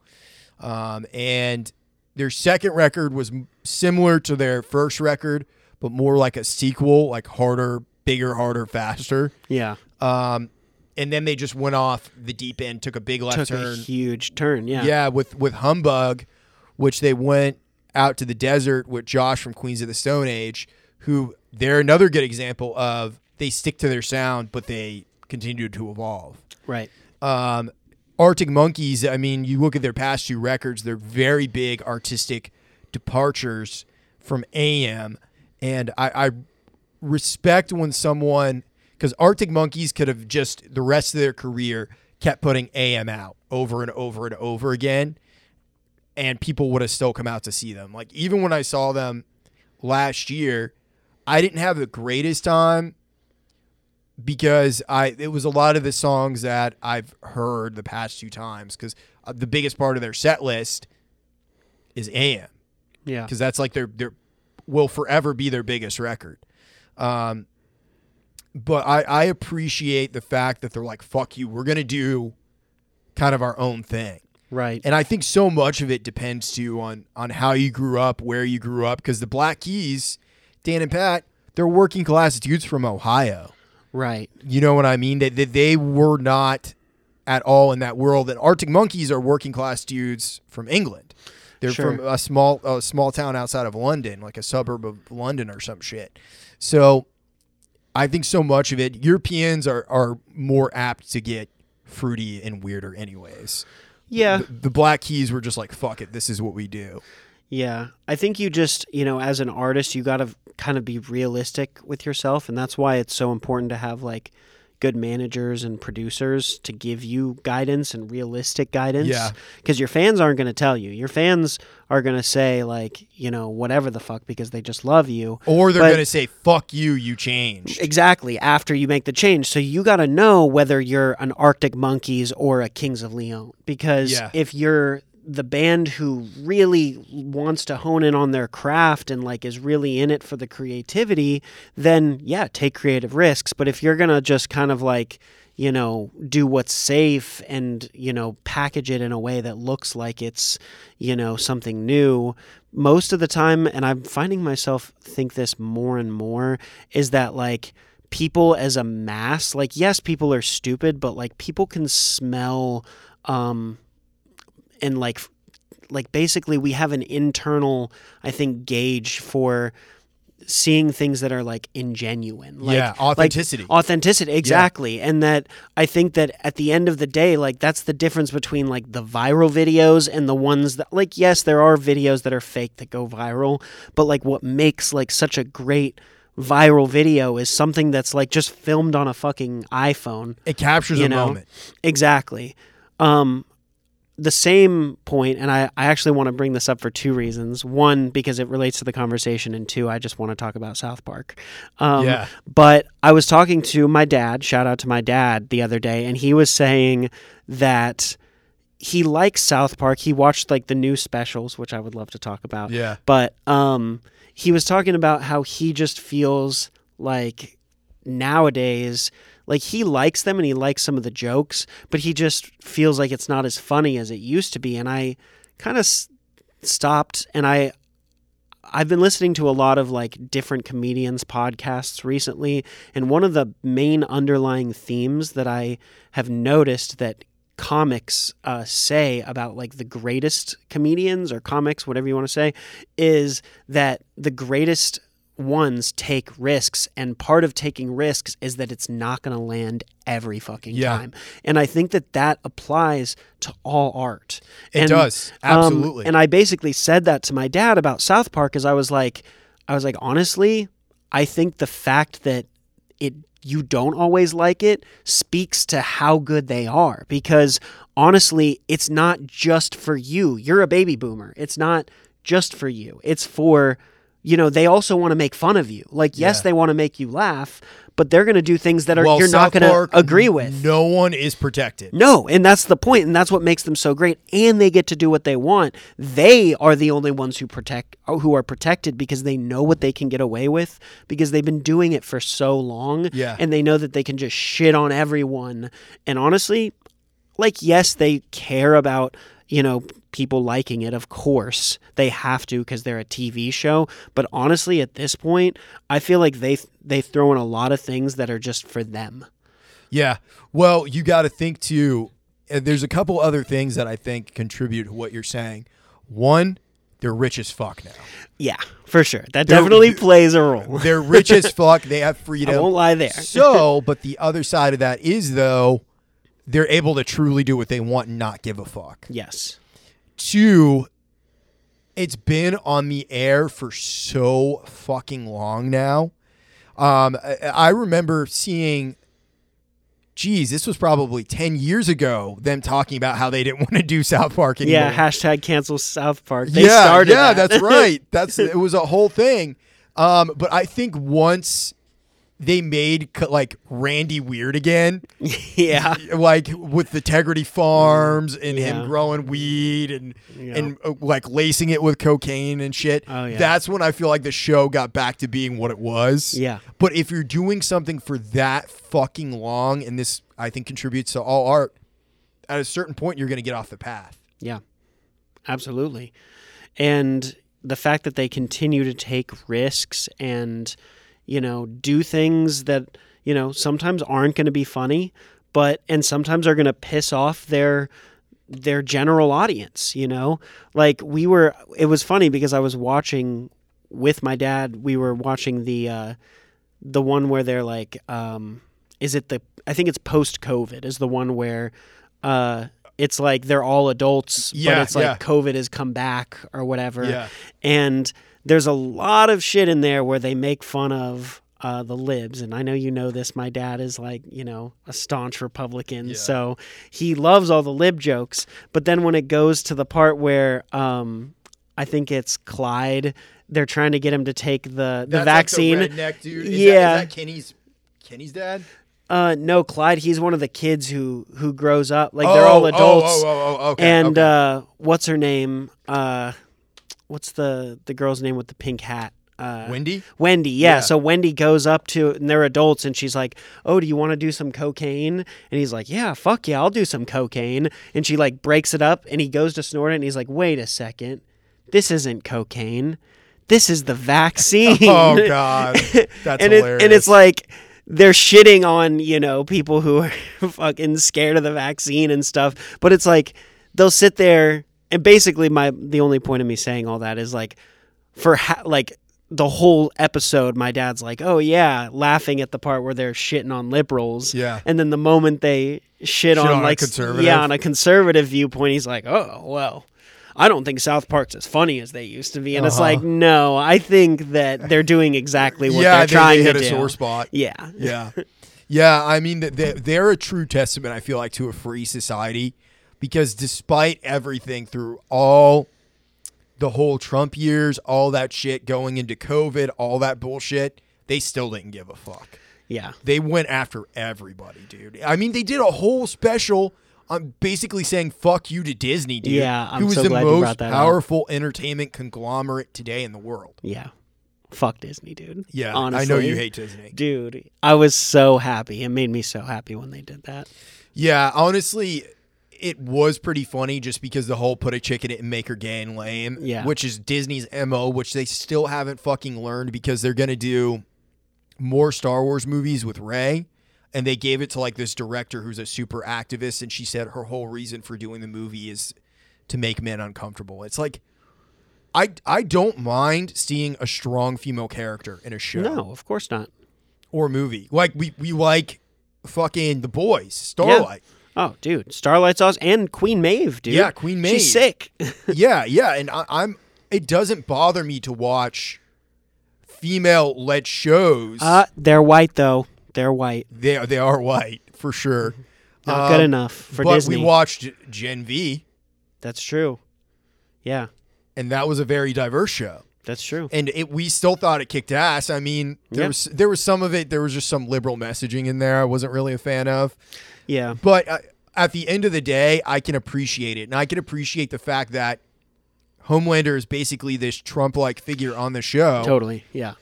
Um, and their second record was similar to their first record, but more like a sequel, like harder, bigger, harder, faster. yeah Um, and then they just went off the deep end, took a big left took a turn. huge turn yeah Yeah, with with Humbug, which they went out to the desert with Josh from Queens of the Stone Age, who they're another good example of they stick to their sound, but they continue to evolve. right Um, Arctic Monkeys, I mean, you look at their past two records, they're very big artistic departures from AM. And I, I respect when someone, because Arctic Monkeys could have just the rest of their career kept putting AM out over and over and over again, and people would have still come out to see them. Like, even when I saw them last year, I didn't have the greatest time because I it was a lot of the songs that I've heard the past two times because the biggest part of their set list is AM yeah because that's like their their will forever be their biggest record. Um, but I I appreciate the fact that they're like fuck you, we're gonna do kind of our own thing. right And I think so much of it depends too on on how you grew up, where you grew up, because the Black Keys, Dan and Pat, they're working class dudes from Ohio. right You know what I mean? That they, they were not at all in that world. And Arctic Monkeys are working class dudes from England. They're Sure. from a small a small town outside of London, like a suburb of London or some shit. So I think so much of it, Europeans are are more apt to get fruity and weirder anyways. yeah The, the Black Keys were just like, fuck it, this is what we do. Yeah. I think you just, you know, as an artist, you got to kind of be realistic with yourself. And that's why it's so important to have like good managers and producers to give you guidance and realistic guidance. Yeah. Because your fans aren't going to tell you. Your fans are going to say, like, you know, whatever the fuck because they just love you. Or they're going to say, fuck you, you change. Exactly after you make the change. So you got to know whether you're an Arctic Monkeys or a Kings of Leon. Because Yeah. if you're the band who really wants to hone in on their craft and like is really in it for the creativity, then yeah, take creative risks. But if you're to just kind of like, you know, do what's safe and, you know, package it in a way that looks like it's, you know, something new, most of the time, and I'm finding myself think this more and more, is that like people as a mass, like, yes, people are stupid, but like people can smell, um, and like, like basically we have an internal, I think, gauge for seeing things that are like ingenuine. Like, yeah, like, authenticity. authenticity exactly and that i think that at the end of the day like that's the difference between like the viral videos and the ones that like yes there are videos that are fake that go viral but like what makes like such a great viral video is something that's like just filmed on a fucking iphone it captures you a know, moment. Exactly. Um, the same point, and I, I actually want to bring this up for two reasons. One, because it relates to the conversation, and two, I just want to talk about South Park. Um, Yeah. But I was talking to my dad, shout out to my dad, the other day, and he was saying that he likes South Park. He watched like the new specials, which I would love to talk about. Yeah. But um, he was talking about how he just feels like nowadays, like he likes them and he likes some of the jokes, but he just feels like it's not as funny as it used to be. And I kind of s- stopped and I. I've been listening to a lot of like different comedians podcasts recently and one of the main underlying themes that I have noticed that comics uh, say about like the greatest comedians or comics, whatever you want to say, is that the greatest ones take risks, and part of taking risks is that it's not going to land every fucking Yeah. time. And I think that that applies to all art. It And, does. um, Absolutely. and I basically said that to my dad about South Park, as I was like, I was like, honestly, I think the fact that it you don't always like it speaks to how good they are because honestly it's not just for you you're a baby boomer it's not just for you it's for you know they also want to make fun of you like yes Yeah. they want to make you laugh but they're going to do things that are well, you're not going to agree with No one is protected. no, and that's the point, and that's what makes them so great. And they get to do what they want. They are the only ones who protect, who are protected because they know what they can get away with because they've been doing it for so long. Yeah. and they know that they can just shit on everyone. And honestly, like yes, they care about you know people liking it. Of course, they have to because they're a TV show. But honestly, at this point, I feel like they they throw in a lot of things that are just for them. Yeah. Well, you got to think too. There's a couple other things that I think contribute to what you're saying. One, they're rich as fuck now. Yeah, for sure. That They're- definitely plays a role. They're rich as fuck. They have freedom. I won't lie there. so, but the other side of that is though, they're able to truly do what they want and not give a fuck. yes. Two, it's been on the air for so fucking long now. Um, I, I remember seeing, geez, this was probably 10 years ago, them talking about how they didn't want to do South Park anymore. Yeah, hashtag cancel South Park. They yeah, started yeah, that. that's right. That's it was a whole thing. Um, but I think once they made like Randy weird again, yeah. like with the Integrity Farms and Yeah. him growing weed and Yeah. and uh, like lacing it with cocaine and shit. Oh, yeah. That's when I feel like the show got back to being what it was. Yeah. But if you're doing something for that fucking long, and this I think contributes to all art, at a certain point you're going to get off the path. Yeah. Absolutely. And the fact that they continue to take risks and, you know, do things that, you know, sometimes aren't going to be funny, but and sometimes are going to piss off their their general audience, you know? Like we were it was funny because I was watching with my dad, we were watching the uh the one where they're like um is it the I think it's post COVID is the one where uh it's like they're all adults but it's like yeah. COVID has come back or whatever. Yeah. And there's a lot of shit in there where they make fun of uh, the libs, and I know you know this. My dad is like you know a staunch Republican, Yeah. so he loves all the lib jokes. But then when it goes to the part where um, I think it's Clyde, they're trying to get him to take the the vaccine. redneck dude. Yeah. Kenny's Kenny's dad? uh, no, Clyde. He's one of the kids who who grows up like they're all Oh, adults. Oh, oh, oh, okay. and okay. uh, what's her name? Uh, what's the the girl's name with the pink hat? Uh, Wendy? Wendy, yeah. Yeah. So Wendy goes up to, and they're adults, and she's like, "Oh, do you want to do some cocaine?" And he's like, "Yeah, fuck yeah, I'll do some cocaine." And she like breaks it up, and he goes to snort it, and he's like, "Wait a second, this isn't cocaine, this is the vaccine." Oh god. That's and it, hilarious. and it's like they're shitting on you know people who are fucking scared of the vaccine and stuff but it's like they'll sit there and basically my the only point of me saying all that is like for ha- like the whole episode my dad's like oh yeah laughing at the part where they're shitting on liberals Yeah. and then the moment they shit, on, on like yeah on a conservative viewpoint he's like oh well I don't think South Park's as funny as they used to be, and it's Uh-huh. like, no, I think that they're doing exactly what yeah, they're they, trying they hit to a do. sore spot. Yeah. Yeah. Yeah, I mean, they- they're a true testament, I feel like, to a free society because despite everything through all the whole Trump years, all that shit going into COVID, all that bullshit, they still didn't give a fuck. Yeah. They went after everybody, dude. I mean, they did a whole special on basically saying "fuck you" to Disney, dude. Yeah, I'm who is so the glad you most brought that up. powerful entertainment conglomerate today in the world. Yeah. Fuck Disney, dude. Yeah, Honestly. I know you hate Disney. Dude, I was so happy. It made me so happy when they did that. Yeah, honestly, it was pretty funny just because the whole put a chicken in it and make her gay and lame, Yeah. which is Disney's MO, which they still haven't fucking learned because they're going to do more Star Wars movies with Rey. And they gave it to like this director who's a super activist, and she said her whole reason for doing the movie is to make men uncomfortable. It's like, I I don't mind seeing a strong female character in a show No, of course not. or movie. Like we we like fucking the boys, Starlight. Oh, dude. Starlight Sauce And Queen Maeve, dude. Yeah, Queen Maeve. She's sick. yeah, yeah, and I, I'm. It doesn't bother me to watch female-led shows. uh, they're white, though. They're white. they are- they are white for sure. Not Um, good enough for but Disney. we watched Gen V, That's true. Yeah, and that was a very diverse show. that's true. And it, we still thought it kicked ass. I mean, there Yeah. was there was some of it. There was just some liberal messaging in there. I wasn't really a fan of. Yeah. But uh, at the end of the day, I can appreciate it, and I can appreciate the fact that Homelander is basically this Trump-like figure on the show. Totally. Yeah.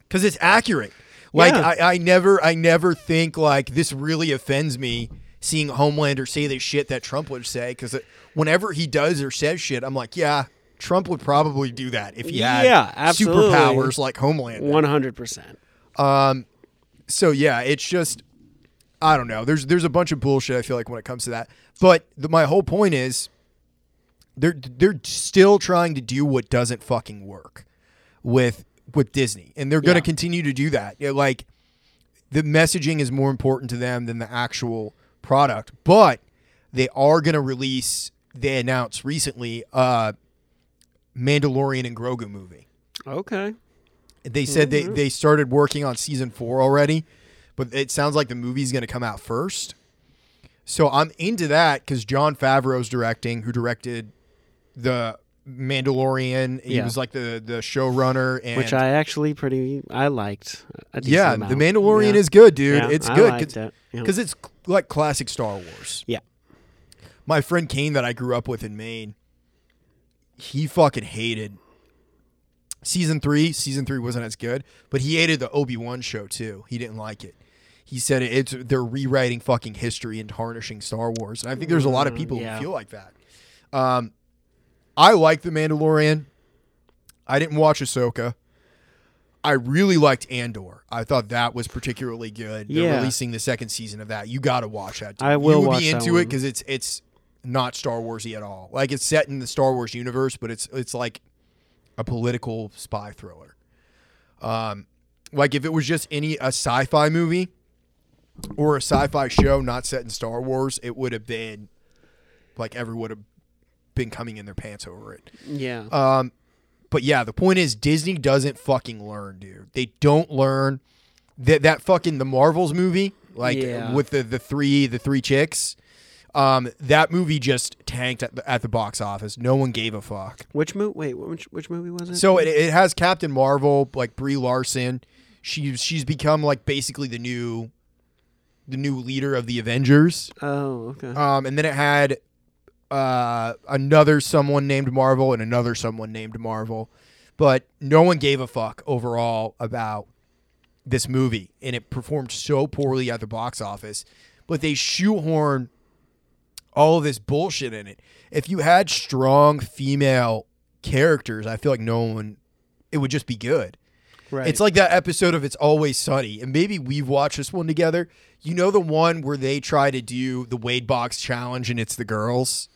because it's accurate. Like Yeah. I, I never, I never think like this really offends me seeing Homelander say the shit that Trump would say. Because whenever he does or says shit, I'm like, yeah, Trump would probably do that if he had Yeah, absolutely. superpowers like Homelander. 100%. So yeah, it's just, I don't know. There's there's a bunch of bullshit. I feel like when it comes to that. But the, my whole point is, they're they're still trying to do what doesn't fucking work with with Disney, and they're going to Yeah. continue to do that. Like the messaging is more important to them than the actual product, but they are going to release. They announced recently, uh, Mandalorian and Grogu movie. Okay. They said they, they started working on season four already, but it sounds like the movie's going to come out first. So I'm into that because Jon Favreau's directing, who directed the Mandalorian. He Yeah. was like the the showrunner, and Which I actually pretty, I liked. A yeah, amount. the Mandalorian Yeah. is good, dude. Yeah, it's I good liked it. Because it's like classic Star Wars. Yeah. My friend Kane that I grew up with in Maine, he fucking hated season three. Season three wasn't as good, but he hated the Obi Wan show too. He didn't like it. He said it's they're rewriting fucking history and tarnishing Star Wars, and I think there's a lot of Mm, people yeah. who feel like that. Um, I like the Mandalorian. I didn't watch Ahsoka. I really liked Andor. I thought that was particularly good. They're Yeah. releasing the second season of that. You got to watch that. dude. I will You will be into it because it's it's not Star Warsy at all. Like it's set in the Star Wars universe, but it's it's like a political spy thriller. Um, like if it was just any a sci-fi movie or a sci-fi show not set in Star Wars, it would have been like everyone would have been coming in their pants over it. yeah. Um, but yeah, the point is Disney doesn't fucking learn, dude. They don't learn. that that fucking the Marvels movie, like Yeah. with the the three the three chicks. Um, that movie just tanked at the, at the box office. No one gave a fuck. Which movie? Wait, which which movie was it? So it, it has Captain Marvel, like Brie Larson. She's she's become like basically the new, the new leader of the Avengers. oh, okay. Um, and then it had uh, another someone named Marvel and another someone named Marvel, but no one gave a fuck overall about this movie, and it performed so poorly at the box office. But they shoehorn all of this bullshit in it. If you had strong female characters, I feel like no one, it would just be good. Right. It's like that episode of It's Always Sunny, and maybe we've watched this one together. You know the one where they try to do the Wade Boggs challenge, and it's the girls.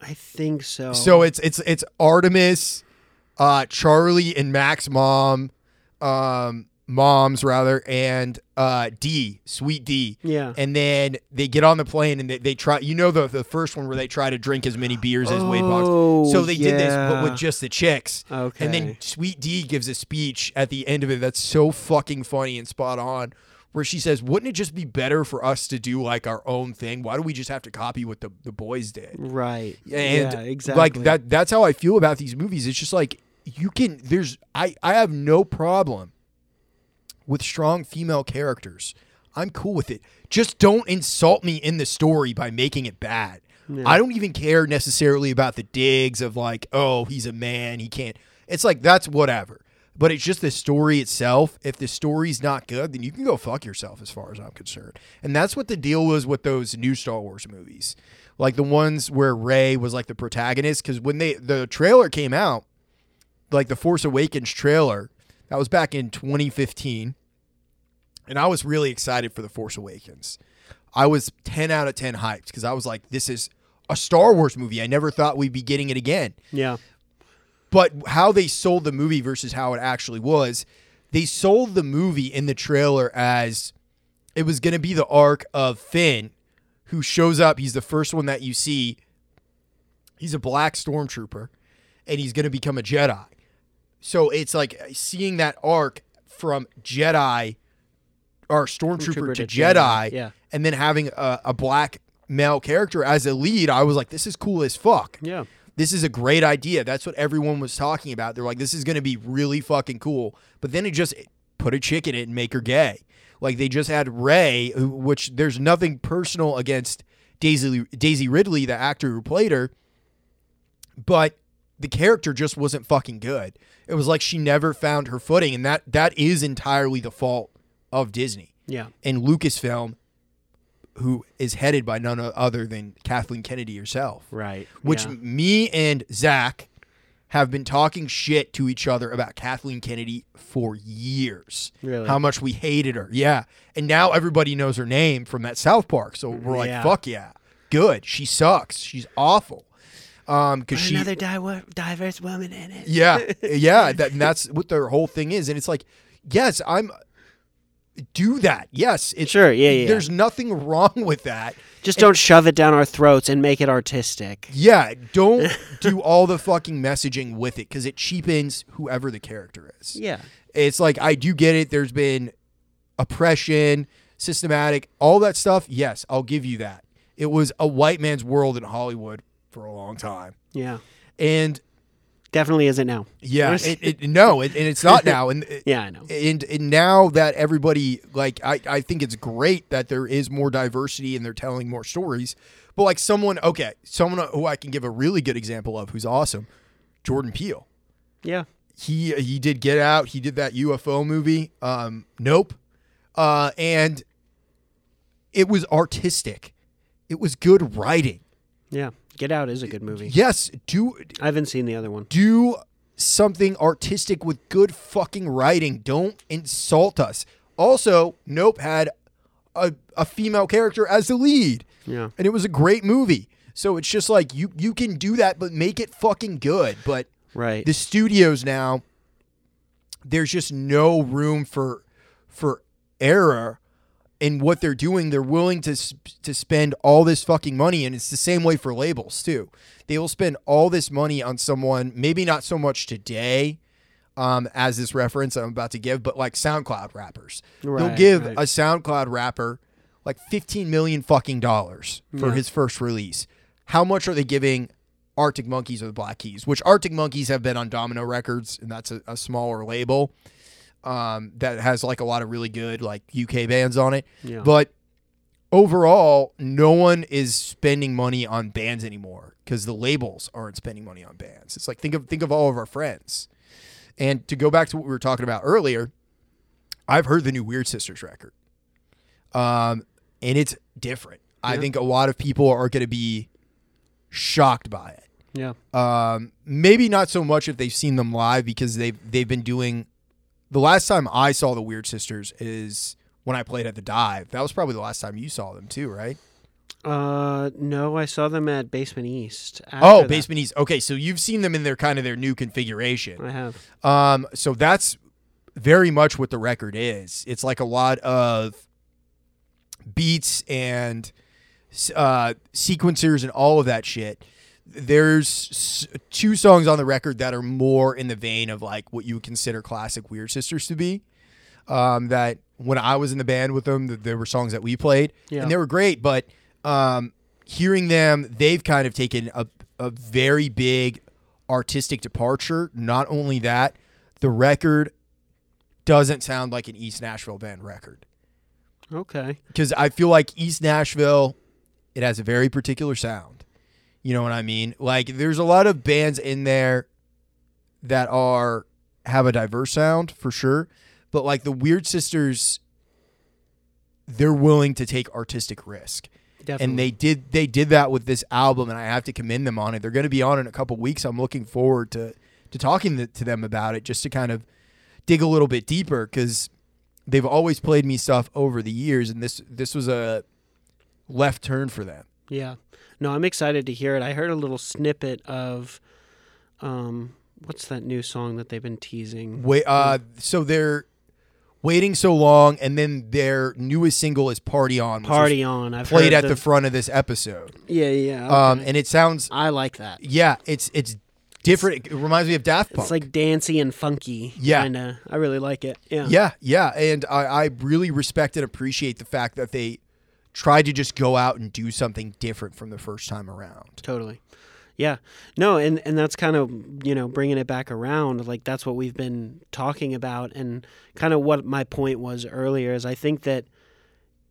I think so. So it's it's it's Artemis, uh, Charlie, and Mac's mom, um, moms rather, and uh, D, Sweet D. yeah. And then they get on the plane and they, they try. You know the the first one where they try to drink as many beers as Wade Boggs. Oh, So they did this, but with just the chicks. Okay. And then Sweet D gives a speech at the end of it that's so fucking funny and spot on, where she says, "Wouldn't it just be better for us to do like our own thing? Why do we just have to copy what the, the boys did?" right. And yeah, exactly. like that that's how I feel about these movies. It's just like you can there's I I have no problem with strong female characters. I'm cool with it. Just don't insult me in the story by making it bad. Yeah. I don't even care necessarily about the digs of like, oh, he's a man, he can't. It's like that's whatever. But it's just the story itself. If the story's not good, then you can go fuck yourself as far as I'm concerned. And that's what the deal was with those new Star Wars movies. Like the ones where Rey was like the protagonist cuz when they the trailer came out, like the Force Awakens trailer, that was back in 2015. And I was really excited for the Force Awakens. I was 10 out of 10 hyped because I was like, this is a Star Wars movie. I never thought we'd be getting it again. yeah. But how they sold the movie versus how it actually was, they sold the movie in the trailer as it was going to be the arc of Finn, who shows up. He's the first one that you see. He's a black stormtrooper, and he's going to become a Jedi. So it's like seeing that arc from Jedi or stormtrooper to, to Jedi, Jedi, yeah. and then having a, a black male character as a lead. I was like, this is cool as fuck Yeah. this is a great idea. That's what everyone was talking about. They're like, this is going to be really fucking cool. But then it just put a chick in it and make her gay. Like they just had Rey, which there's nothing personal against Daisy Daisy Ridley, the actor who played her, but the character just wasn't fucking good. It was like she never found her footing, and that that is entirely the fault of Disney Yeah. and Lucasfilm, who is headed by none other than Kathleen Kennedy herself Right. which yeah. me and Zach have been talking shit to each other about Kathleen Kennedy for years. Really? How much we hated her. Yeah. And now everybody knows her name from that South Park. So we're like, Yeah. fuck yeah. Good. She sucks. She's awful. Um, because Put she another di- diverse woman in it. yeah, yeah, that, and that's what their whole thing is. And it's like, yes, I'm do that. Yes, it's Sure, yeah, yeah. There's nothing wrong with that. Just don't shove it down our throats and make it artistic. Yeah, don't do all the fucking messaging with it because it cheapens whoever the character is. Yeah. It's like I do get it. There's been oppression, systematic, all that stuff. Yes, I'll give you that. It was a white man's world in Hollywood for a long time, Yeah. and Definitely isn't now. yeah, it, it, no, it, and it's not now. And Yeah, I know. and, and now that everybody like I, I think it's great that there is more diversity and they're telling more stories but like someone okay someone who i can give a really good example of who's awesome jordan peele Yeah. he he did get out he did that ufo movie um nope uh and it was artistic it was good writing Yeah. Get Out is a good movie. yes do I haven't seen the other one. do something artistic with good fucking writing. Don't insult us. Also, Nope had a, a female character as the lead, Yeah. and it was a great movie. So it's just like you you can do that, but make it fucking good. But Right. the studios now, there's just no room for for error in what they're doing. They're willing to to spend all this fucking money, and it's the same way for labels too. They will spend all this money on someone, maybe not so much today, um, as this reference I'm about to give, but like SoundCloud rappers. They'll give right. a SoundCloud rapper like 15 million fucking dollars for Yeah. his first release. How much are they giving Arctic Monkeys or the Black Keys? Which Arctic Monkeys have been on Domino Records, and that's a, a smaller label um, that has like a lot of really good like UK bands on it. Yeah. But overall, no one is spending money on bands anymore because the labels aren't spending money on bands. It's like think of think of all of our friends. And to go back to what we were talking about earlier, I've heard the new Weird Sisters record, um, and it's different. I think a lot of people are going to be shocked by it. yeah. Um, maybe not so much if they've seen them live because they've they've been doing. The last time I saw the Weird Sisters is when I played at the Dive. That was probably the last time you saw them too, right? Uh, no, I saw them at Basement East. oh, that. Basement East. Okay, so you've seen them in their kind of their new configuration. I have. Um, so that's very much what the record is. It's like a lot of beats and uh, sequencers and all of that shit. There's two songs on the record that are more in the vein of like what you would consider classic Weird Sisters to be. Um, that when I was in the band with them, there were songs that we played Yeah. and they were great. But um, hearing them, they've kind of taken a, a very big artistic departure. Not only that, the record doesn't sound like an East Nashville band record Okay. because I feel like East Nashville, it has a very particular sound. You know what I mean? Like there's a lot of bands in there that are have a diverse sound for sure, but like the Weird Sisters, they're willing to take artistic risk. Definitely. And they did they did that with this album, and I have to commend them on it. They're going to be on in a couple weeks. I'm looking forward to to talking to, to them about it, just to kind of dig a little bit deeper because they've always played me stuff over the years, and this this was a left turn for them. Yeah. No, I'm excited to hear it. I heard a little snippet of um what's that new song that they've been teasing? Wait, uh, so they're waiting so long, and then their newest single is "Party On," which Party on. I've played at the, front of this episode. Yeah, yeah. Um, and it sounds I like that. yeah, it's it's different. It reminds me of Daft Punk. It's like dancey and funky. Yeah. Kinda. I really like it. Yeah. Yeah, yeah, and I, I really respect and appreciate the fact that they tried to just go out and do something different from the first time around. Totally. Yeah. No, and and that's kind of, you know, bringing it back around, like that's what we've been talking about and kind of what my point was earlier is I think that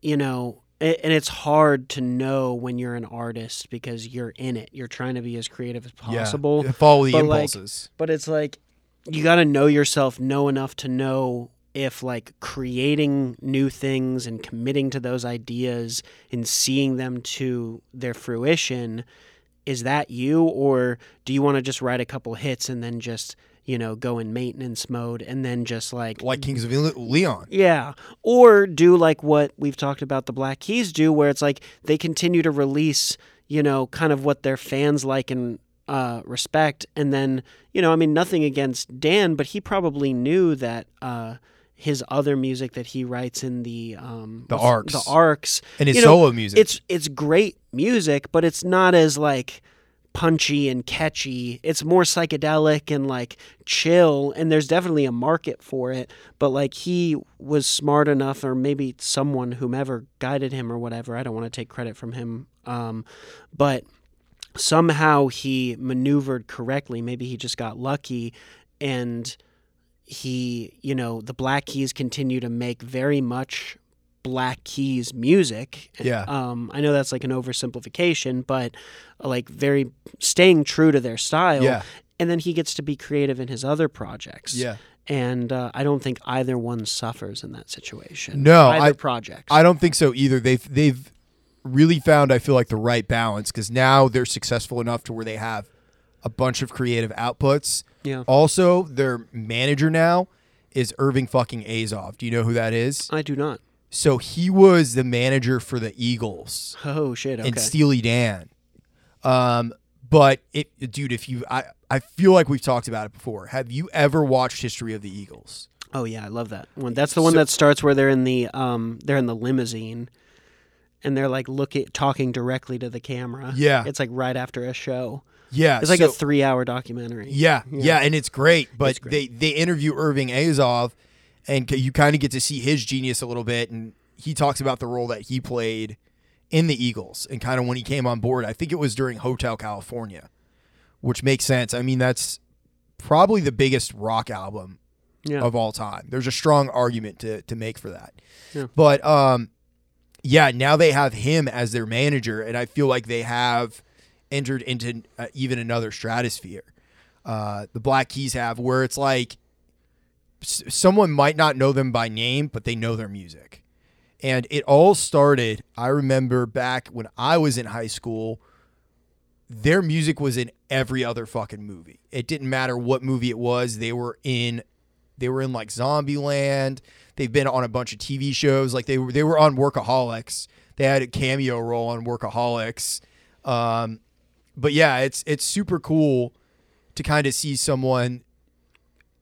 you know, and it's hard to know when you're an artist because you're in it. You're trying to be as creative as possible. Yeah, follow the but, like, impulses. But it's like you got to know yourself, know enough to know if like creating new things and committing to those ideas and seeing them to their fruition is that you or do you want to just write a couple hits and then just, you know, go in maintenance mode and then just like like Kings of Leon. yeah. Or do like what we've talked about the Black Keys do, where it's like they continue to release, you know, kind of what their fans like and uh, respect. And then, you know, I mean, nothing against Dan, but he probably knew that uh, his other music that he writes in the um, The arcs. the arcs, And his you know, solo music. It's it's great music, but it's not as like punchy and catchy. It's more psychedelic and like chill and there's definitely a market for it, but like he was smart enough or maybe someone whomever guided him or whatever. I don't want to take credit from him. Um but somehow he maneuvered correctly. Maybe he just got lucky and he, you know, the Black Keys continue to make very much Black Keys music. Yeah. Um, I know that's like an oversimplification, but like very staying true to their style. Yeah. And then he gets to be creative in his other projects. yeah. And uh, I don't think either one suffers in that situation. No, either I- project. I don't think so either. They've they've really found I feel like the right balance because now they're successful enough to where they have a bunch of creative outputs. Yeah. Also, their manager now is Irving fucking Azoff. Do you know who that is? I do not. So he was the manager for the Eagles Oh shit. Okay. and Steely Dan. Um, but it, dude, if you, I, I feel like we've talked about it before. Have you ever watched History of the Eagles? Oh yeah, I love that one. That's the one So- that starts where they're in the um they're in the limousine and they're like looking talking directly to the camera. Yeah. It's like right after a show. Yeah, It's like so- a three-hour documentary. Yeah, yeah, and it's great. But It's great. they they interview Irving Azoff, and you kind of get to see his genius a little bit, and he talks about the role that he played in the Eagles and kind of when he came on board. I think it was during Hotel California, which makes sense. I mean, that's probably the biggest rock album Yeah. of all time. There's a strong argument to to make for that. Yeah. But um, yeah, now they have him as their manager, and I feel like they have entered into uh, even another stratosphere. Uh, the Black Keys have, where it's like s- someone might not know them by name, but they know their music. And it all started, I remember back when I was in high school, their music was in every other fucking movie. It didn't matter what movie it was, they were in they were in like Zombieland. They've been on a bunch of TV shows. Like they were they were on Workaholics. They had a cameo role on Workaholics. Um, but yeah, it's it's super cool to kind of see someone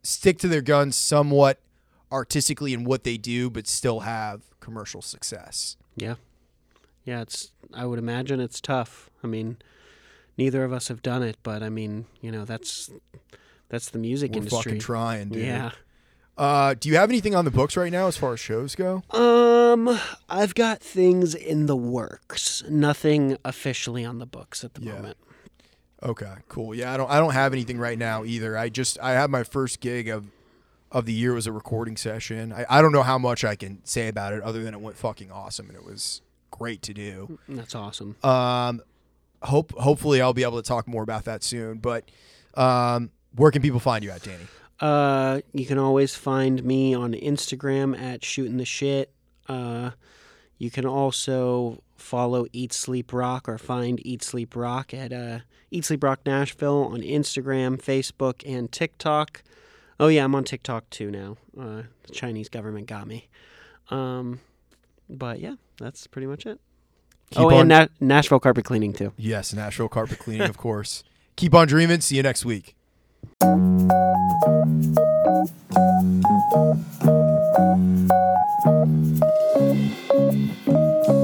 stick to their guns somewhat artistically in what they do, but still have commercial success. Yeah. Yeah, it's I would imagine it's tough. I mean, neither of us have done it, but I mean, you know, that's that's the music We're industry. fucking trying, dude. yeah. Uh, do you have anything on the books right now as far as shows go? Um, I've got things in the works. Nothing officially on the books at the Yeah. moment. Okay, cool. Yeah, I don't I don't have anything right now either. I just I had my first gig of of the year was a recording session. I, I don't know how much I can say about it other than it went fucking awesome and it was great to do. That's awesome. Um hope hopefully I'll be able to talk more about that soon. But um where can people find you at, Danny? Uh, you can always find me on Instagram at shooting the shit. Uh, you can also follow Eat Sleep Rock or find Eat Sleep Rock at uh, Eat Sleep Rock Nashville on Instagram, Facebook, and TikTok. Oh yeah, I'm on TikTok too now. Uh, the Chinese government got me. Um, but yeah, that's pretty much it. Keep oh, on- and Na- Nashville carpet cleaning too. Yes, Nashville carpet cleaning, of course. Keep on dreaming. See you next week. Thank you.